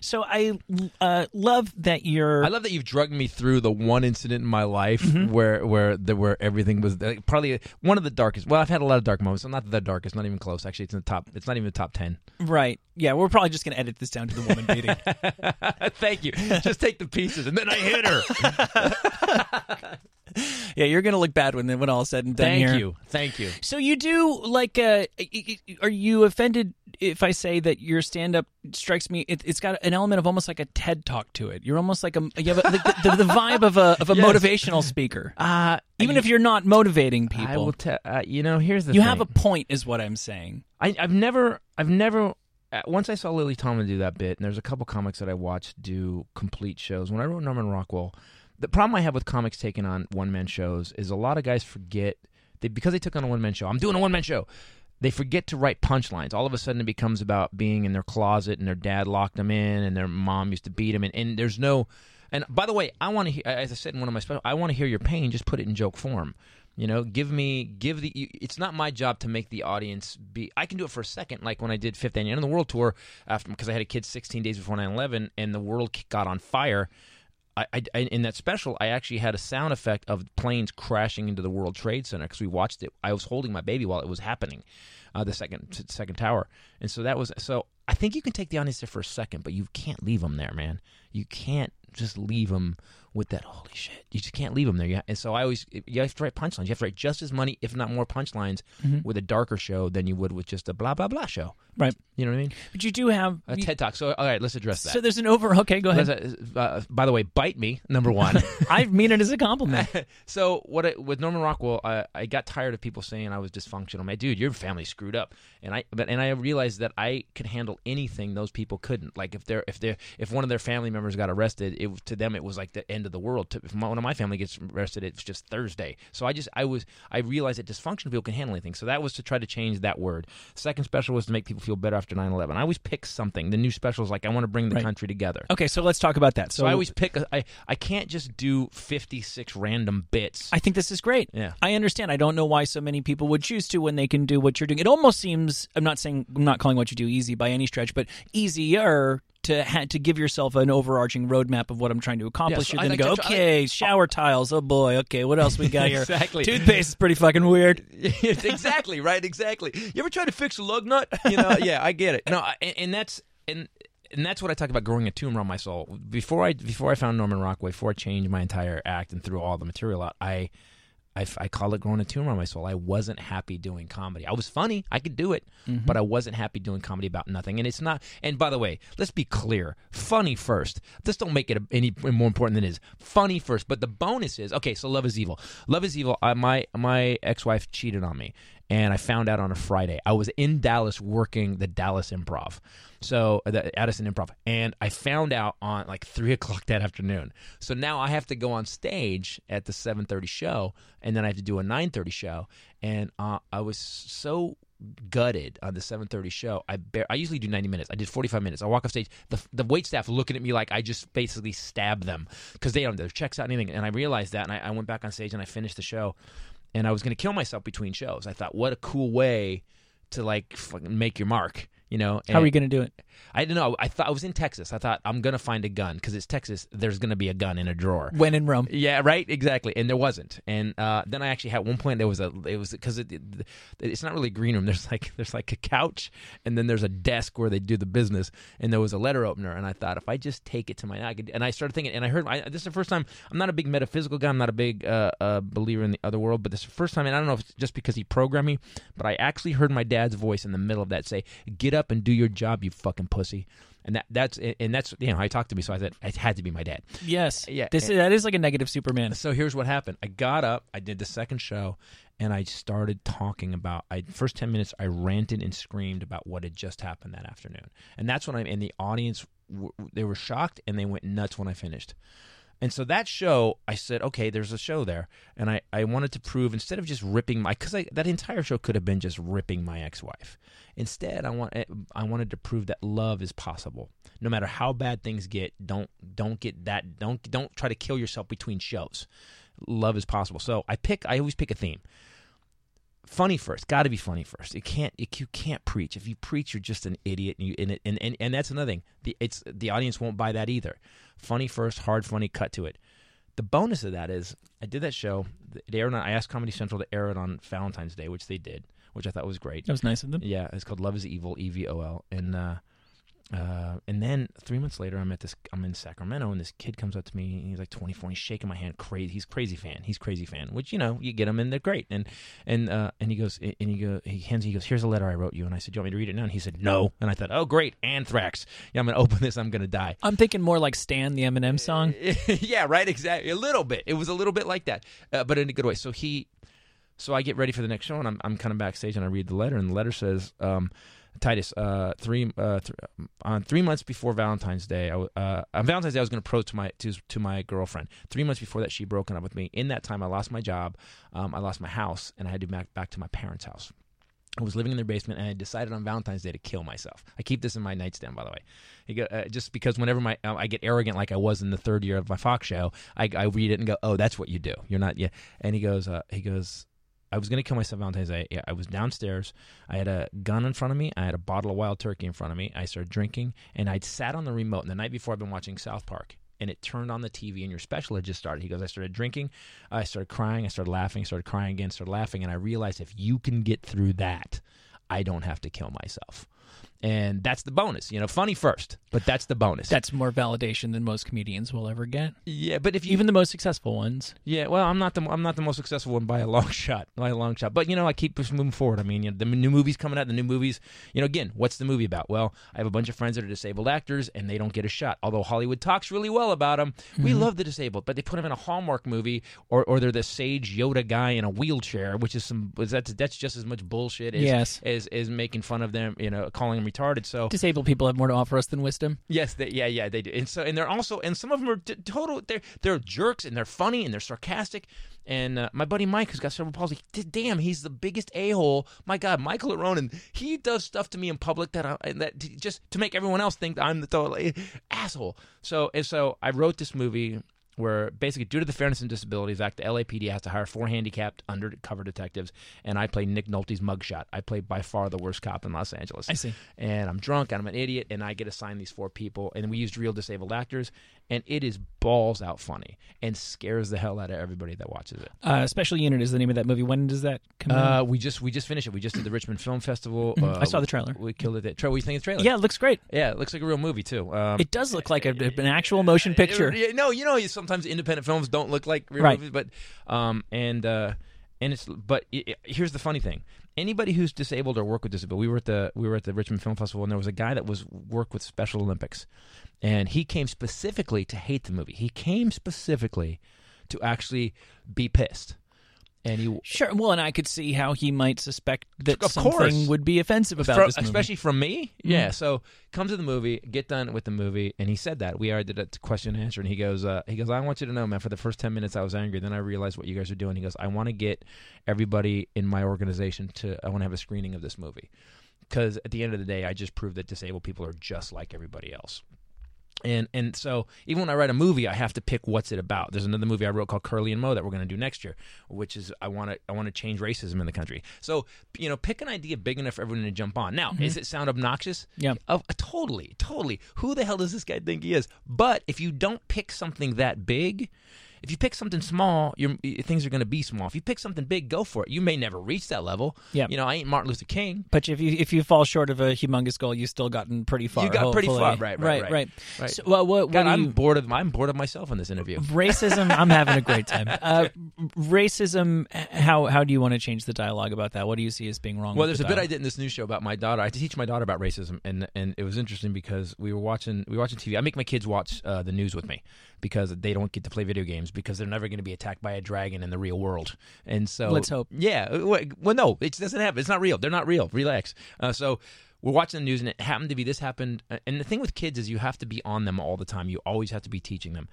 So I uh, love that you're. I love that you've drugged me through the one incident in my life Mm-hmm. where where the, where everything was like, probably one of the darkest. Well, I've had a lot of dark moments. Not the darkest, not even close. Actually, it's in the top. It's not even the top ten. Right. Yeah, we're probably just going to edit this down to the woman beating. Thank you. Just take the pieces, and then I hit her. yeah, you're going to look bad when when all is said and done Thank here. you. Thank you. So you do like uh are you offended if I say that your stand up strikes me it, it's got an element of almost like a TED talk to it. You're almost like a you have a, the, the, the vibe of a of a Yes. motivational speaker. Uh, Even if you're not motivating I people. will tell. Uh, you know, here's the you thing. have a point is what I'm saying. I, I've never, I've never. Uh, once I saw Lily Tomlin do that bit, and there's a couple comics that I watched do complete shows. When I wrote Norman Rockwell, the problem I have with comics taking on one man shows is a lot of guys forget they because they took on a one man show. I'm doing a one man show. They forget to write punchlines. All of a sudden, it becomes about being in their closet and their dad locked them in, and their mom used to beat them. And, and there's no. And by the way, I want to hear, as I said in one of my specials, I want to hear your pain. Just put it in joke form. You know, give me, give the. It's not my job to make the audience be. I can do it for a second, like when I did Fifth Annual and the World Tour after because I had a kid 16 days before 9/11, and the world got on fire. I, I, in that special, I actually had a sound effect of planes crashing into the World Trade Center because we watched it. I was holding my baby while it was happening, uh, the second second tower, and so that was so. I think you can take the audience there for a second, but you can't leave them there, man. You can't just leave them with that holy shit. You just can't leave them there. You And so I always you have to write punchlines. You have to write just as many, if not more, punchlines with a darker show than you would with just a blah blah blah show. Right. You know what I mean? But you do have A TED Talk. So all right, let's address that. So there's an over Okay, go ahead. Uh, uh, by the way, bite me number one. I mean it as a compliment. so what I, with Norman Rockwell, I, I got tired of people saying I was dysfunctional. My dude, your family screwed up, and I but and I realized that I could handle anything those people couldn't. Like if they're if they are if one of their family members got arrested, it to them it was like the end of the world. To, if my, one of my family gets arrested, it's just Thursday. So I just I was I realized that dysfunctional people can handle anything. So that was to try to change that word. Second special was to make people feel better after 9-11. I always pick something. The new special is like I want to bring the Right. country together. Okay, so let's talk about that. So I always pick. A, I I can't just do fifty six random bits. I think this is great. Yeah. I understand. I don't know why so many people would choose to when they can do what you're doing. It almost seems I'm not saying I'm not calling what you do easy by any stretch, but easier to ha- to give yourself an overarching roadmap of what I'm trying to accomplish. you're to go, try- okay, shower tiles. Oh boy, okay, what else we got here? Exactly. Toothpaste is pretty fucking weird. exactly right. Exactly. You ever try to fix a lug nut? You know. Yeah, I get it. No, I- and, and that's and. And that's what I talk about growing a tumor on my soul. Before I before I found Norman Rockwell, before I changed my entire act and threw all the material out, I I, I call it growing a tumor on my soul. I wasn't happy doing comedy. I was funny, I could do it, mm-hmm. but I wasn't happy doing comedy about nothing. And it's not. And by the way, let's be clear: funny first. This don't make it any more important than it is. Funny first. But the bonus is okay. So love is evil. Love is evil. I, my my ex wife cheated on me, and I found out on a Friday. I was in Dallas working the Dallas Improv, so uh, the Addison Improv, and I found out on like three o'clock that afternoon. So now I have to go on stage at the seven thirty show, and then I have to do a nine thirty show, and uh, I was so gutted on the 7:30 show. I bear, I usually do 90 minutes. I did 45 minutes. I walk off stage. The the wait staff looking at me like I just basically stabbed them because they don't their checks out anything. And I realized that, and I, I went back on stage and I finished the show. And I was going to kill myself between shows. I thought, what a cool way to like fucking make your mark. You know, How are you going to do it? I don't know. I thought I was in Texas. I thought I'm gonna find a gun because it's Texas. There's gonna be a gun in a drawer. When in Rome. Yeah, right. Exactly. And there wasn't. And uh, then I actually had one point. There was a. It was because it, it, it's not really a green room. There's like there's like a couch, and then there's a desk where they do the business. And there was a letter opener. And I thought if I just take it to my, I could, and I started thinking. And I heard I, this is the first time. I'm not a big metaphysical guy. I'm not a big uh, uh, believer in the other world. But this is the first time. And I don't know if it's just because he programmed me, but I actually heard my dad's voice in the middle of that say, "Get up and do your job, you fucking pussy." And that that's and that's you know I talked to me, so I said it had to be my dad. Yes. Yeah, This and- that is like a negative Superman. So here's what happened. I got up, I did the second show, and I started talking about. I first ten minutes, I ranted and screamed about what had just happened that afternoon, and that's when I'm in the audience w- they were shocked and they went nuts when I finished. And so that show, I said, okay, there's a show there, and I, I wanted to prove instead of just ripping my because that entire show could have been just ripping my ex-wife. Instead, I want I wanted to prove that love is possible, no matter how bad things get. Don't don't get that don't don't try to kill yourself between shows. Love is possible. So I pick I always pick a theme. Funny first, got to be funny first. It can't it, you can't preach. If you preach, you're just an idiot. And you and it, and, and and that's another thing. The it's the audience won't buy that either. Funny first, hard funny, cut to it. The bonus of that is I did that show. It aired on, I asked Comedy Central to air it on Valentine's Day, which they did, which I thought was great. That was nice of them. Yeah, it's called Love Is Evil, E V O L, and uh, uh, and then three months later, I'm at this. I'm in Sacramento, and this kid comes up to me. And he's like 24. And he's shaking my hand. Crazy. He's crazy fan. He's crazy fan. Which you know, you get them, and they're great. And and uh, and he goes, and he go, he hands. He goes, here's a letter I wrote you. And I said, do you want me to read it now? And he said, no. And I thought, oh great, anthrax. Yeah, I'm gonna open this. I'm gonna die. I'm thinking more like Stan the Eminem song. yeah, right. Exactly. A little bit. It was a little bit like that, uh, but in a good way. So he, so I get ready for the next show, and I'm I'm kind of backstage, and I read the letter, and the letter says, um, Titus, uh, three uh, th- on three months before Valentine's Day, uh, on Valentine's Day, I was going to propose to my to, to my girlfriend. Three months before that, she broken up with me. In that time, I lost my job, um, I lost my house, and I had to back back to my parents' house. I was living in their basement, and I decided on Valentine's Day to kill myself. I keep this in my nightstand, by the way, uh, just because whenever my uh, I get arrogant, like I was in the third year of my Fox show, I, I read it and go, "Oh, that's what you do. You're not." Yeah, and he goes, uh, he goes, I was going to kill myself Valentine's Day. Yeah, I was downstairs. I had a gun in front of me. I had a bottle of wild turkey in front of me. I started drinking, and I'd sat on the remote. And the night before, I'd been watching South Park, and it turned on the TV, and your special had just started. He goes, I started drinking. I started crying. I started laughing. I Started crying again. Started laughing, and I realized if you can get through that, I don't have to kill myself. And that's the bonus, you know. Funny first, but that's the bonus. That's more validation than most comedians will ever get. yeah, but if you Even the most successful ones. Yeah, well, I'm not the I'm not the most successful one by a long shot, by a long shot. But you know, I keep moving forward. I mean, you know, the new movies coming out, the new movies. You know, again, what's the movie about? Well, I have a bunch of friends that are disabled actors, and they don't get a shot. Although Hollywood talks really well about them, we mm-hmm. love the disabled, but they put them in a Hallmark movie, or or they're the sage Yoda guy in a wheelchair, which is some that's that's just as much bullshit as Yes. as, as making fun of them, you know, calling them retarded. So Disabled people have more to offer us than wisdom. Yes, they, yeah, yeah, they do. And so, and they're also, and some of them are t- total. They're they're jerks, and they're funny, and they're sarcastic. And uh, my buddy Mike, who's got cerebral palsy, d- damn, he's the biggest a hole. My God, Michael Aronin, he does stuff to me in public that I, that just to make everyone else think that I'm the total eh, asshole. So, and so I wrote this movie where basically, due to the Fairness and Disabilities Act, the LAPD has to hire four handicapped undercover detectives, and I play Nick Nolte's mugshot. I play by far the worst cop in Los Angeles. I see. And I'm drunk, and I'm an idiot, and I get assigned these four people, and we used real disabled actors, and it is balls out funny and scares the hell out of everybody that watches it. Uh, Special Unit is the name of that movie. When does that come out? Uh, we just we just finished it. We just did the Richmond Film Festival. Uh. I saw the trailer. We killed it. Trailer. What do you think of the trailer? Yeah, it looks great. yeah. It looks like a real movie too. Um, It does look like a, an actual motion picture. Yeah, no, you know, sometimes independent films don't look like real Right. movies, but um, and uh, and it's but i i here's the funny thing: anybody who's disabled or work with disability, we were at the we were at the Richmond Film Festival, and there was a guy that was worked with Special Olympics, and he came specifically to hate the movie. He came specifically to actually be pissed. And he Sure. Well, and I could see how he might suspect that Of something course. would be offensive about this movie. Mm-hmm. especially from me. Yeah. So come to the movie, get done with the movie, and he said that we already did a question and answer, and he goes, uh, he goes, I want you to know, man. For the first ten minutes, I was angry. Then I realized what you guys are doing. He goes, I want to get everybody in my organization to. I want to have a screening of this movie because at the end of the day, I just proved that disabled people are just like everybody else. And and so even when I write a movie, I have to pick what's it about. There's another movie I wrote called Curly and Mo that we're going to do next year, which is I want to I want to change racism in the country. So you know, pick an idea big enough for everyone to jump on. Now, does it sound obnoxious? Yeah. Uh, totally, totally. Who the hell does this guy think he is? But if you don't pick something that big. If you pick something small, your things are going to be small. If you pick something big, go for it. You may never reach that level. Yeah. You know, I ain't Martin Luther King. But if you if you fall short of a humongous goal, you've still gotten pretty far. You got pretty far, right, right, right, right. right. So, well, what, what God, I'm you- bored of I'm bored of myself in this interview. racism? I'm having a great time. Uh, racism. How how do you want to change the dialogue about that? What do you see as being wrong? Well, there's a the bit I did in this new show about my daughter. I teach my daughter about racism, and and it was interesting because we were watching we were watching TV. I make my kids watch uh, the news with me because they don't get to play video games because they're never going to be attacked by a dragon in the real world. And so Let's hope. Yeah. uh, Well, no, it doesn't happen. It's not real. They're not real. Relax. Uh, so. We're watching the news, and it happened to be this happened. uh, And the thing with kids is you have to be on them all the time. You always have to be teaching them.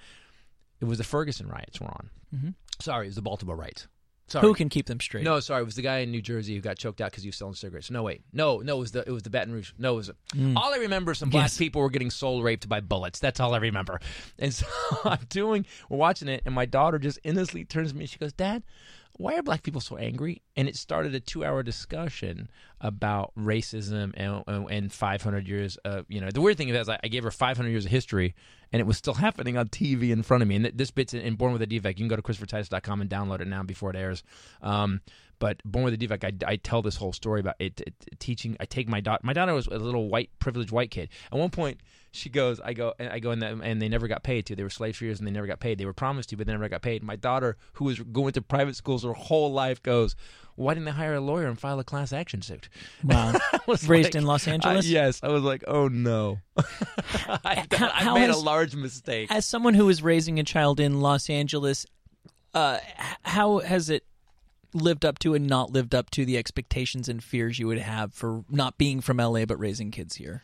It was the Ferguson riots were on. Mm-hmm. Sorry, it was the Baltimore riots. Sorry. Who can keep them straight? No, sorry, it was the guy in New Jersey who got choked out because he was selling cigarettes. No, wait, no, no, it was the it was the Baton Rouge. No, it was mm. all I remember. is Some black Yes. people were getting soul raped by bullets. That's all I remember. And so I'm doing, we're watching it, and my daughter just endlessly turns to me. She goes, "Dad, why are black people so angry?" And it started a two hour discussion about racism and, and, and 500 years. Of, you know, the weird thing is, I gave her 500 years of history, and it was still happening on TV in front of me. And this bit's in, Born with a Defect. You can go to ChristopherTitus.com and download it now before it airs. Um, but Born with a Defect, I, I tell this whole story about it, it teaching. I take my daughter. My daughter was a little white, privileged white kid. At one point, she goes, I go, and I go, in the, and they never got paid to. They were slaves for years, and they never got paid. They were promised to, but they never got paid. My daughter, who was going to private schools her whole life, goes, "Why didn't they hire a lawyer and file a class action suit?" Wow. Was Raised like- in Los Angeles? yes, I was like, "Oh no, I, How- I made has- a large mistake." As someone who is raising a child in Los Angeles, uh, how has it lived up to and not lived up to the expectations and fears you would have for not being from LA but raising kids here?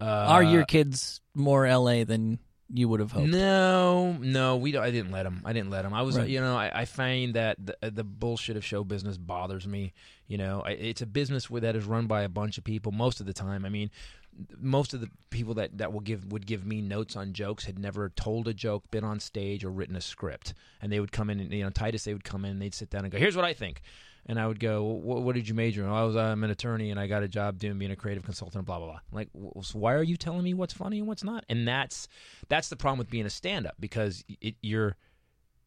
Uh, Are your kids more LA than you would have hoped? No, no, we. Don't, I didn't let them. I didn't let them. I was, Right. you know, I, I find that the, the bullshit of show business bothers me. You know, I, it's a business where that is run by a bunch of people most of the time. I mean, most of the people that, that will give would give me notes on jokes had never told a joke, been on stage, or written a script. And they would come in, and you know, Titus, they would come in, they'd sit down and go, "Here's what I think." And I would go, "What, did you major in?" "Oh, I was, I'm an attorney, and I got a job doing being a creative consultant. Blah blah blah. I'm like, "W- so why are you telling me what's funny and what's not? And that's that's the problem with being a stand-up because it, you're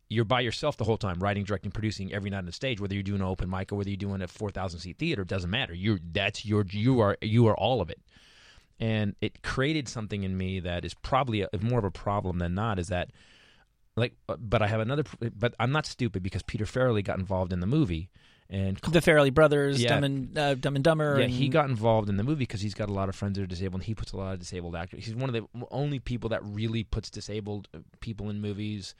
you're by yourself the whole time, writing, directing, producing every night on the stage. Whether you're doing an open mic or whether you're doing a four thousand seat theater, it doesn't matter. You're that's your you are you are all of it. And it created something in me that is probably a, more of a problem than not. Is that like? uh, But I have another. But I'm not stupid because Peter Farrelly got involved in the movie, and The Farrelly brothers, Yeah. Dumb and uh, Dumb and Dumber. yeah, and- he got involved in the movie because he's got a lot of friends that are disabled. and He puts a lot of disabled actors. He's one of the only people that really puts disabled uh, people in movies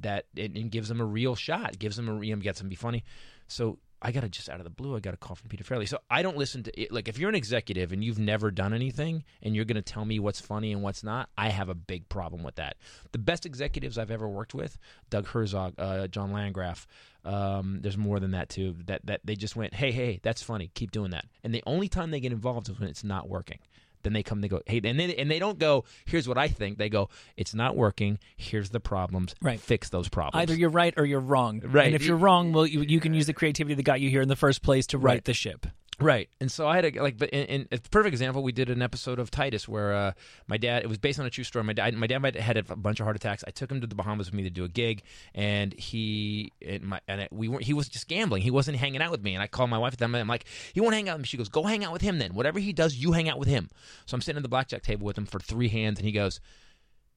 that and, and gives them a real shot, gives them a you know, gets them to be funny. So I got to just out of the blue, I got a call from Peter Farrelly. So I don't listen to it. Like if you're an executive and you've never done anything and you're going to tell me what's funny and what's not, I have a big problem with that. The best executives I've ever worked with, Doug Herzog, uh, John Landgraf. Um, there's more than that too. That that they just went, hey, hey, that's funny. Keep doing that. And the only time they get involved is when it's not working. Then they come, they go, hey, and they, and they don't go, here's what I think. They go, it's not working. Here's the problems. Right. Fix those problems. Either you're right or you're wrong. Right. And if you're wrong, well, you, you can use the creativity that got you here in the first place to right, Right. the ship. Right, and so I had a like, but in, in a perfect example, we did an episode of Titus where uh, my dad. It was based on a true story. My dad, my dad had a bunch of heart attacks. I took him to the Bahamas with me to do a gig, and he and my and I, we weren't. He was just gambling. He wasn't hanging out with me. And I called my wife at. Moment, I'm like, he won't hang out with me. She goes, go hang out with him then. Whatever he does, you hang out with him. So I'm sitting at the blackjack table with him for three hands, and he goes,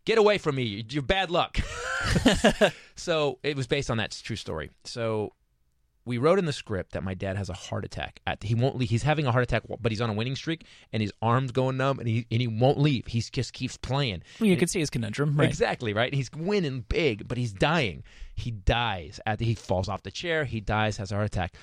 get away from me. You're bad luck. so it was based on that true story. So we wrote in the script that my dad has a heart attack. At he won't leave. He's having a heart attack, but he's on a winning streak, and his arms going numb, and he and he won't leave. He just keeps playing. Well, you And- can see his conundrum, right? Exactly right. He's winning big, but he's dying. He dies. At he falls off the chair. He dies. Has a heart attack.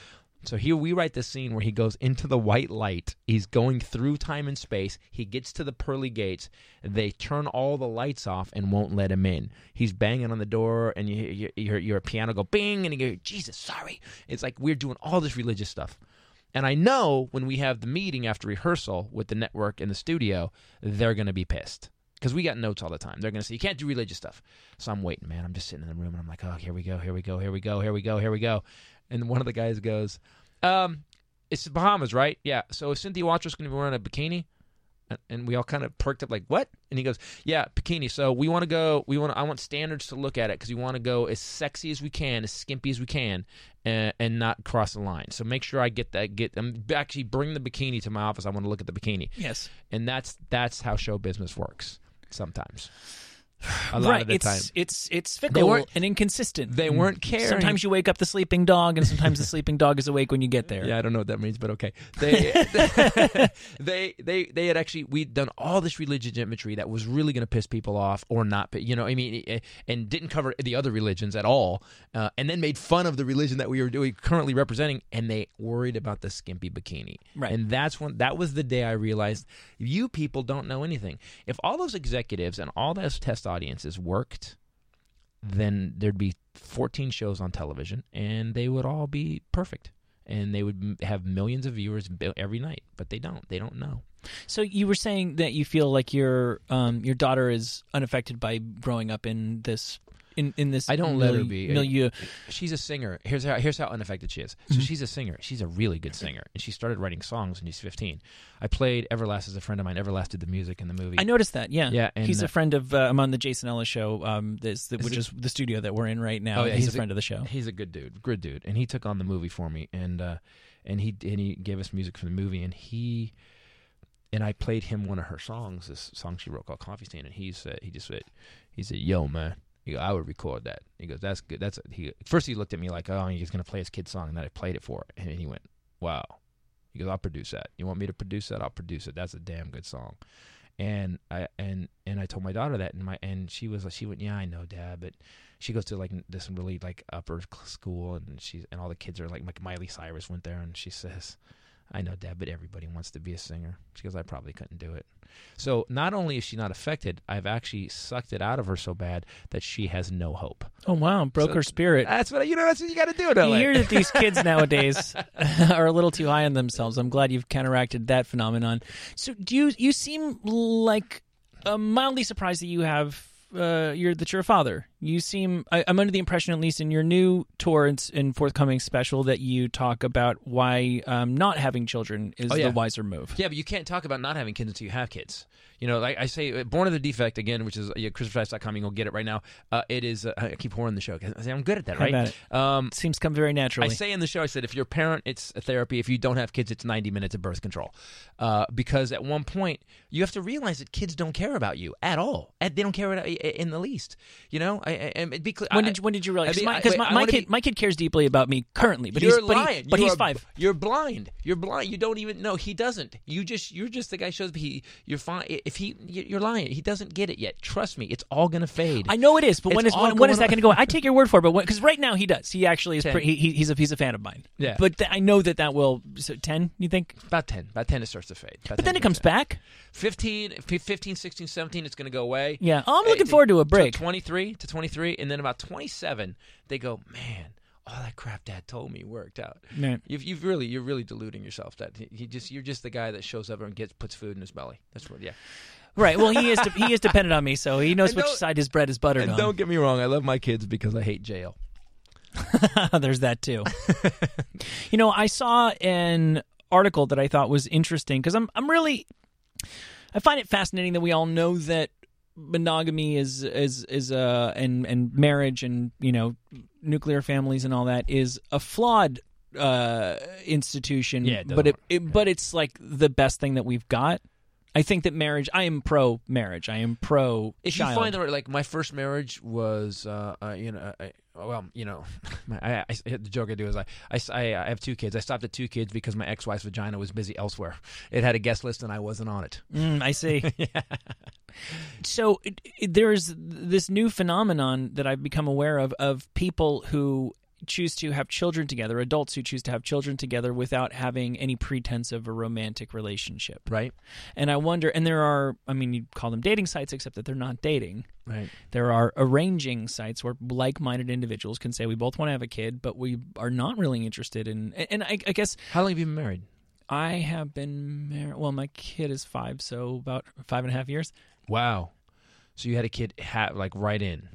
So here we write the scene where he goes into the white light. He's going through time and space. He gets to the pearly gates. They turn all the lights off and won't let him in. He's banging on the door, and you you, you hear your piano go bing, and you go, Jesus, sorry. It's like we're doing all this religious stuff. And I know when we have the meeting after rehearsal with the network in the studio, they're going to be pissed because we got notes all the time. They're going to say you can't do religious stuff. So I'm waiting, man. I'm just sitting in the room and I'm like, oh, here we go, here we go, here we go, here we go, here we go. And one of the guys goes, um, it's the Bahamas, right? Yeah. So is Cynthia Watros going to be wearing a bikini? And- And we all kind of perked up, like, what? And he goes, yeah, bikini. So we want to go. We want. I want standards to look at it because we want to go as sexy as we can, as skimpy as we can, and, and not cross the line. So make sure I get that. Get um, actually bring the bikini to my office. I want to look at the bikini Yes. and that's that's how show business works sometimes a lot right. of the it's time it's it's fickle and inconsistent. they weren't caring Sometimes you wake up the sleeping dog, and sometimes the sleeping dog is awake when you get there. yeah i don't know what that means but okay they they they they had actually we'd done all this religious imagery that was really going to piss people off or not you know i mean eh, and didn't cover the other religions at all uh, and then made fun of the religion that we were doing currently representing and they worried about the skimpy bikini Right. and that's when that was the day i realized you people don't know anything if all those executives and all those test audiences worked then there'd be 14 shows on television and they would all be perfect. And they would have millions of viewers every night but they don't. They don't know. So you were saying that you feel like your um your daughter is unaffected by growing up in this in in this. I don't let her be. milieu. she's a singer here's how here's how unaffected she is so she's a singer she's a really good singer and she started writing songs when she's 15 i played everlast as a friend of mine everlast did the music in the movie I noticed that. Yeah, Yeah, and, he's uh, a friend of. Uh, I'm on the Jason Ellis show. Um, this, which is the studio that we're in right now. Oh, yeah, he's, he's a a- friend of the show. He's a good dude, good dude, and he took on the movie for me, and uh, and he and he gave us music for the movie, and he and I played him one of her songs, this song she wrote called Coffee Stand, and he said he just said he said, "Yo, man." He I would record that. He goes, that's good. That's he. First, he looked at me like, oh, he's gonna play his kid's song, and then I played it for it, and he went, wow. He goes, I'll produce that. You want me to produce that? I'll produce it. That's a damn good song. And I and and I told my daughter that, and my and she was like, she went, yeah, I know, Dad, but she goes to like this really like upper school, and she's and all the kids are like like Miley Cyrus went there, and she says, I know, Dad, but everybody wants to be a singer. She goes, I probably couldn't do it. So not only is she not affected, I've actually sucked it out of her so bad that she has no hope. Oh wow, broke So- her spirit. That's what you know. That's what you got to do. You hear that these kids nowadays are a little too high on themselves. I'm glad you've counteracted that phenomenon. So, do you you seem like uh, mildly surprised that you have uh, you're that you're a father? You seem I, I'm under the impression, at least in your new tour and, and forthcoming special, that you talk about why um, not having children is Oh, yeah. the wiser move. Yeah, but you can't talk about not having kids until you have kids. You know, like I say, uh, Born of the Defect again, which is uh, yeah, ChristopherFast.com. You can go get it right now. Uh, it is. Uh, I keep pouring the show. I say I'm good at that, right? Um, It seems come very naturally I say in the show, I said, if you're a parent, it's a therapy. If you don't have kids, it's 90 minutes of birth control. Uh, because at one point, you have to realize that kids don't care about you at all. They don't care in the least. You know, I, I, be clear. when did you, when did you realize? Because my, wait, I my kid be- my kid cares deeply about me currently, but you're he's but, he- but he's are- five. You're blind. You're blind. You don't even know. He doesn't. You just. You're just the guy shows. He. You're fine. If he. You're lying. He doesn't get it yet. Trust me. It's all gonna fade. I know it is, but when It's is when, when is that going to go? I take your word for it, but because right now he does. He actually is. Pre- he, he- he's a he's a fan of mine. Yeah. but th- I know that that will so ten. You think? about 10. About 10 it starts to fade. About But then it comes back. 15, 15, 16, 17, it's going to go away. Yeah. Oh, I'm Uh, looking forward to a break. 23 to 23, and then about 27, they go, man, all that crap Dad told me worked out. Man. You've, you've really, you're really deluding yourself. That he just, you're just the guy that shows up and gets puts food in his belly. That's what, yeah. Right. Well, he is de- he is dependent on me, so he knows which side his bread is buttered And on. don't get me wrong, I love my kids because I hate jail. There's that too. you know, I saw an article that I thought was interesting because I'm I'm really I find it fascinating that we all know that monogamy is is is uh and and marriage and you know nuclear families and all that is a flawed uh institution Yeah, it but it, it but it's like the best thing that we've got I think that marriage. I am pro marriage. I am pro. If child. you find the right, like my first marriage was, uh, uh, you know, I, well, you know, my, I, I, the joke I do is I, I, I have two kids. I stopped at two kids because my ex-wife's vagina was busy elsewhere. It had a guest list and I wasn't on it. Mm, I see. So it, it, there's this new phenomenon that I've become aware of of people who choose to have children together, adults who choose to have children together without having any pretense of a romantic relationship. Right. And I wonder, and there are, I mean, you call them dating sites, except that they're not dating. Right. There are arranging sites where like minded individuals can say, we both want to have a kid, but we are not really interested in. And I, I guess How long have you been married? I have been married, well, my kid is five, so about five and a half years. Wow. So you had a kid ha- like right in.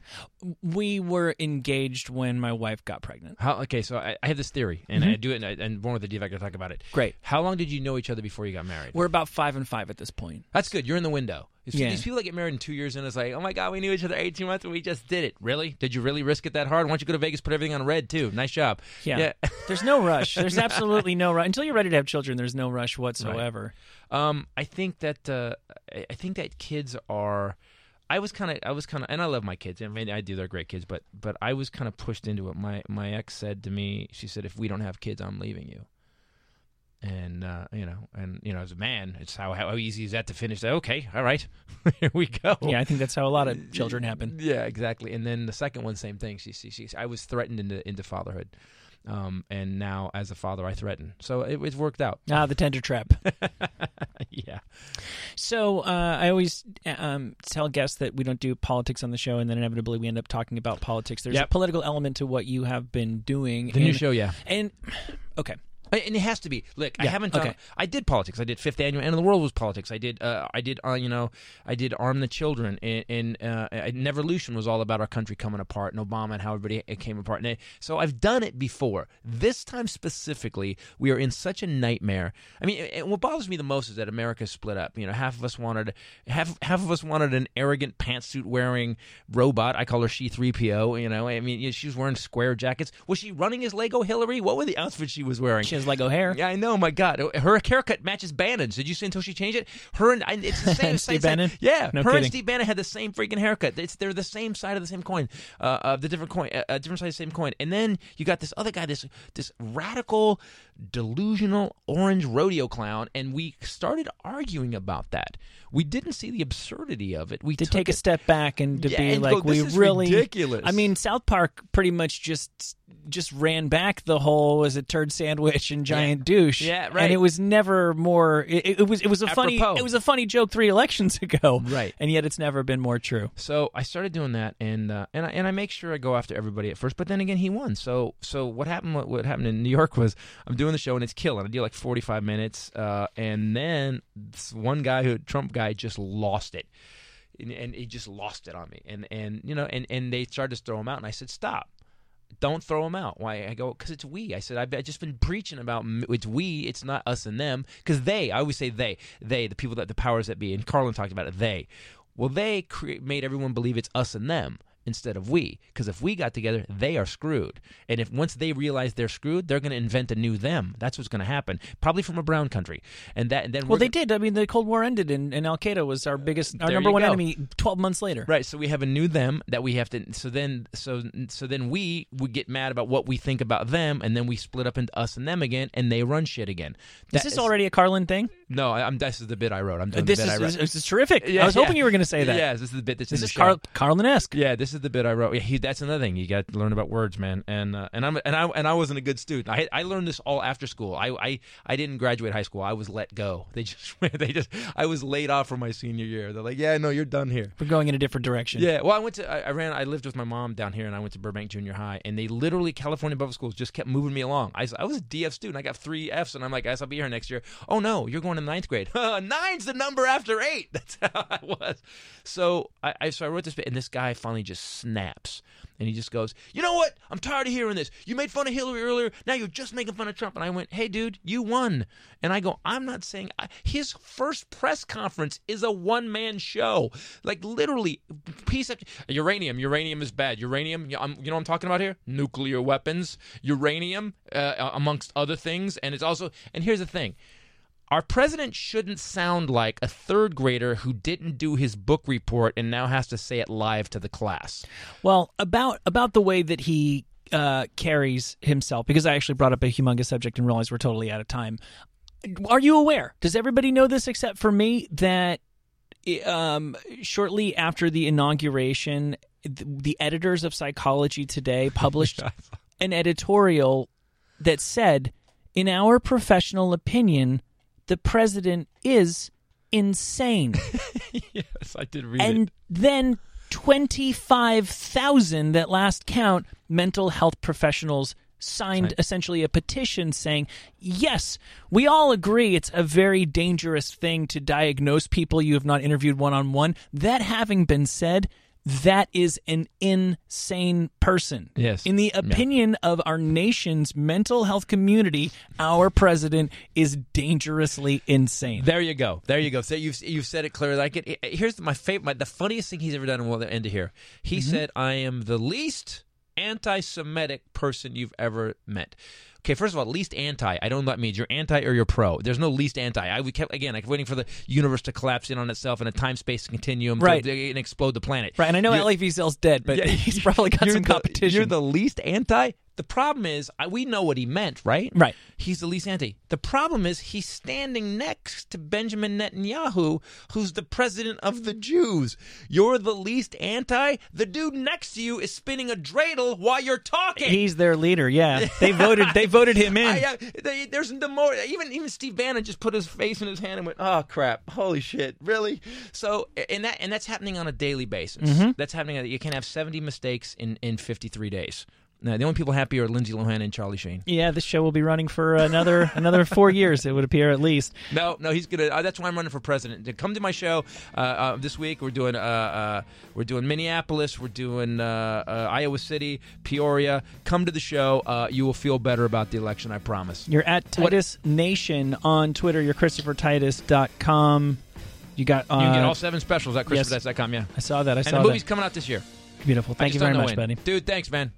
We were engaged when my wife got pregnant. How? Okay, so I, I have this theory, and I do it, and, I, and born with the defect. I talk about it. Great. How long did you know each other before you got married? We're about five and five at this point. That's good. You're in the window. These, Yeah. these people that get married in two years and it's like, oh my god, we knew each other 18 months and we just did it. Really? Did you really risk it that hard? Why don't you go to Vegas, put everything on red too? Nice job. Yeah. There's no rush. There's absolutely no rush. Until you're ready to have children, there's no rush whatsoever. Um, I think that uh, I think that kids are. I was kind of, I was kind of, and I love my kids. I mean, I do. They're great kids, but but I was kind of pushed into it. My my ex said to me, she said, if we don't have kids, I'm leaving you. And uh, you know, and you know, as a man, it's how how easy is that to finish? That okay, all right, here we go. Yeah, I think that's how a lot of children happen. Yeah, exactly. And then the second one, same thing. She, she, she I was threatened into into fatherhood, um, and now as a father, I threaten. So it, it's worked out. Ah, the tender trap. yeah. So uh, I always um, tell guests that we don't do politics on the show, and then inevitably we end up talking about politics. There's Yep. a political element to what you have been doing. The new show, yeah. And okay, And it has to be. Look, I haven't done. okay. I did politics. I did fifth annual end of the world was politics. I did. Uh, I did. Uh, you know, I did arm the children. And, and uh, Neverlution was all about our country coming apart and Obama and how everybody it came apart. And it- so I've done it before. This time specifically, we are in such a nightmare. I mean, and what bothers me the most is that America's split up. You know, half of us wanted half half of us wanted an arrogant pantsuit wearing robot. I call her she three PO. You know, I mean, she was wearing square jackets. Was she running as Lego Hillary? What were the outfits she was wearing? she has Lego hair. Yeah, I know. My God, her haircut matches Bannon's. Did you see until she changed it? Her and I, it's the same. Steve same- Bannon? Yeah, No her and. Steve Bannon had the same freaking haircut. It's they're the same side of the same coin, uh, of the different coin, uh, uh, different side of the same coin. And then you got this other guy, this this radical, delusional orange rodeo clown, and we started arguing about that. We didn't see the absurdity of it. We to took take a it- step back and to Yeah, be and like go, we really ridiculous." I mean, South Park pretty much just just ran back the whole was a turd sandwich and giant douche. Yeah, right. And it was never more. It, it was it was a funny it was a funny joke three elections ago. Right. And yet it's never been more true. So I started doing that, and uh, and I, and I make sure I go after everybody at first. But then again, he won. So so what happened? What, what happened in New York was I'm doing the show and it's killing. I do like 45 minutes, uh, and then this one guy who Trump guy just lost it, and, and he just lost it on me. And and you know, and and they started to throw him out, and I said stop. Don't throw them out. Why? I go because it's we. I said I've, I've just been preaching about it's we. It's not us and them. Because they, I always say they, they, the people that the powers that be. And Carlin talked about it. They. Well, they cre- made everyone believe it's us and them instead of we. Because if we got together, they are screwed. And if once they realize they're screwed, they're going to invent a new them. That's what's going to happen. Probably from a brown country. And that. And then Well, they gonna- did. I mean, the Cold War ended, and, and Al Qaeda was our biggest, our There number one go. enemy. Twelve months later, Right, so we have a new them that we have to. So then, so so then we would get mad about what we think about them, and then we split up into us and them again, and they run shit again. Is this already a Carlin thing? No, I, I'm. This is the bit I wrote. I'm doing This the bit is I wrote. this is terrific. Yeah, I was hoping yeah. you were going to say that. Yes, this is the bit that's in This the is. Carl, Carlin-esque. Yeah, this is the bit I wrote. Yeah, he, that's another thing. You got to learn about words, man. And uh, and I'm and I and I wasn't a good student. I I learned this all after school. I I, I didn't graduate high school. I was let go. They just they just I was laid off from my senior year. They're like, yeah, no, you're done here. We're going in a different direction. Yeah, well, I went to I, I ran I lived with my mom down here, and I went to Burbank Junior High, and they literally California public schools just kept moving me along. I, was- I was a DF student, I got three Fs, and I'm like, guys, I'll be here next year. Oh no, you're going to ninth grade. Nine's the number after eight. That's how I was. So I, I so I wrote this bit, and this guy finally just snaps, and he just goes, you know what? I'm tired of hearing this. You made fun of Hillary earlier. Now you're just making fun of Trump. And I went, hey, dude, you won. And I go, I'm not saying I, his first press conference is a one man show. Like literally, piece of uranium. Uranium is bad. Uranium. You I'm- you know what I'm talking about here? Nuclear weapons. Uranium, uh, amongst other things. And it's also. And here's the thing. Our president shouldn't sound like a third grader who didn't do his book report and now has to say it live to the class. Well, about about the way that he uh, carries himself, because I actually brought up a humongous subject and realized we're totally out of time. Are you aware? Does everybody know this except for me that um, shortly after the inauguration, the, the editors of Psychology Today published an editorial that said, in our professional opinion, the president is insane. yes, I did read and it. then 25,000 at last count mental health professionals signed Right. essentially a petition saying, yes, we all agree it's a very dangerous thing to diagnose people you have not interviewed one on one. That having been said, that is an insane person. Yes. In the opinion of our nation's mental health community, our president is dangerously insane. There you go. There you go. So you've you've said it clearly. Like it, here's my favorite. My, the funniest thing he's ever done. And we'll end it here. He mm-hmm. said, "I am the least anti-Semitic person you've ever met." Okay, first of all, least anti. I don't know what that means. You're anti or you're pro. There's no least anti. I we kept again. I kept waiting for the universe to collapse in on itself and a time space continuum Right. to, and explode the planet. Right, and I know You're- Elie Wiesel's dead, but Yeah, he's probably got some the- competition. You're the least anti. The problem is, I, we know what he meant, right? Right. He's the least anti. The problem is, he's standing next to Benjamin Netanyahu, who's the president of the Jews. You're the least anti. The dude next to you is spinning a dreidel while you're talking. He's their leader. Yeah, they voted. They voted him in. I, uh, they, there's the more even even Steve Bannon just put his face in his hand and went, "Oh crap, holy shit, really?" So and that and that's happening on a daily basis. Mm-hmm. That's happening. You can have 70 mistakes in in 53 days. Now the only people happy are Lindsay Lohan and Charlie Sheen. yeah, this show will be running for another another four years. It would appear at least. No, no, he's gonna. Uh, that's why I'm running for president. To come to my show uh, uh, this week. We're doing uh, uh, we're doing Minneapolis. We're doing uh, uh, Iowa City, Peoria. Come to the show. Uh, you will feel better about the election. I promise. You're at Titus Nation on Twitter. You're ChristopherTitus.com. You got. You can get all seven specials at yes. ChristopherTitus.com. Yeah. I saw that. I saw And the movie's that. coming out this year. Beautiful. Thank you very much, buddy. Dude, thanks, man.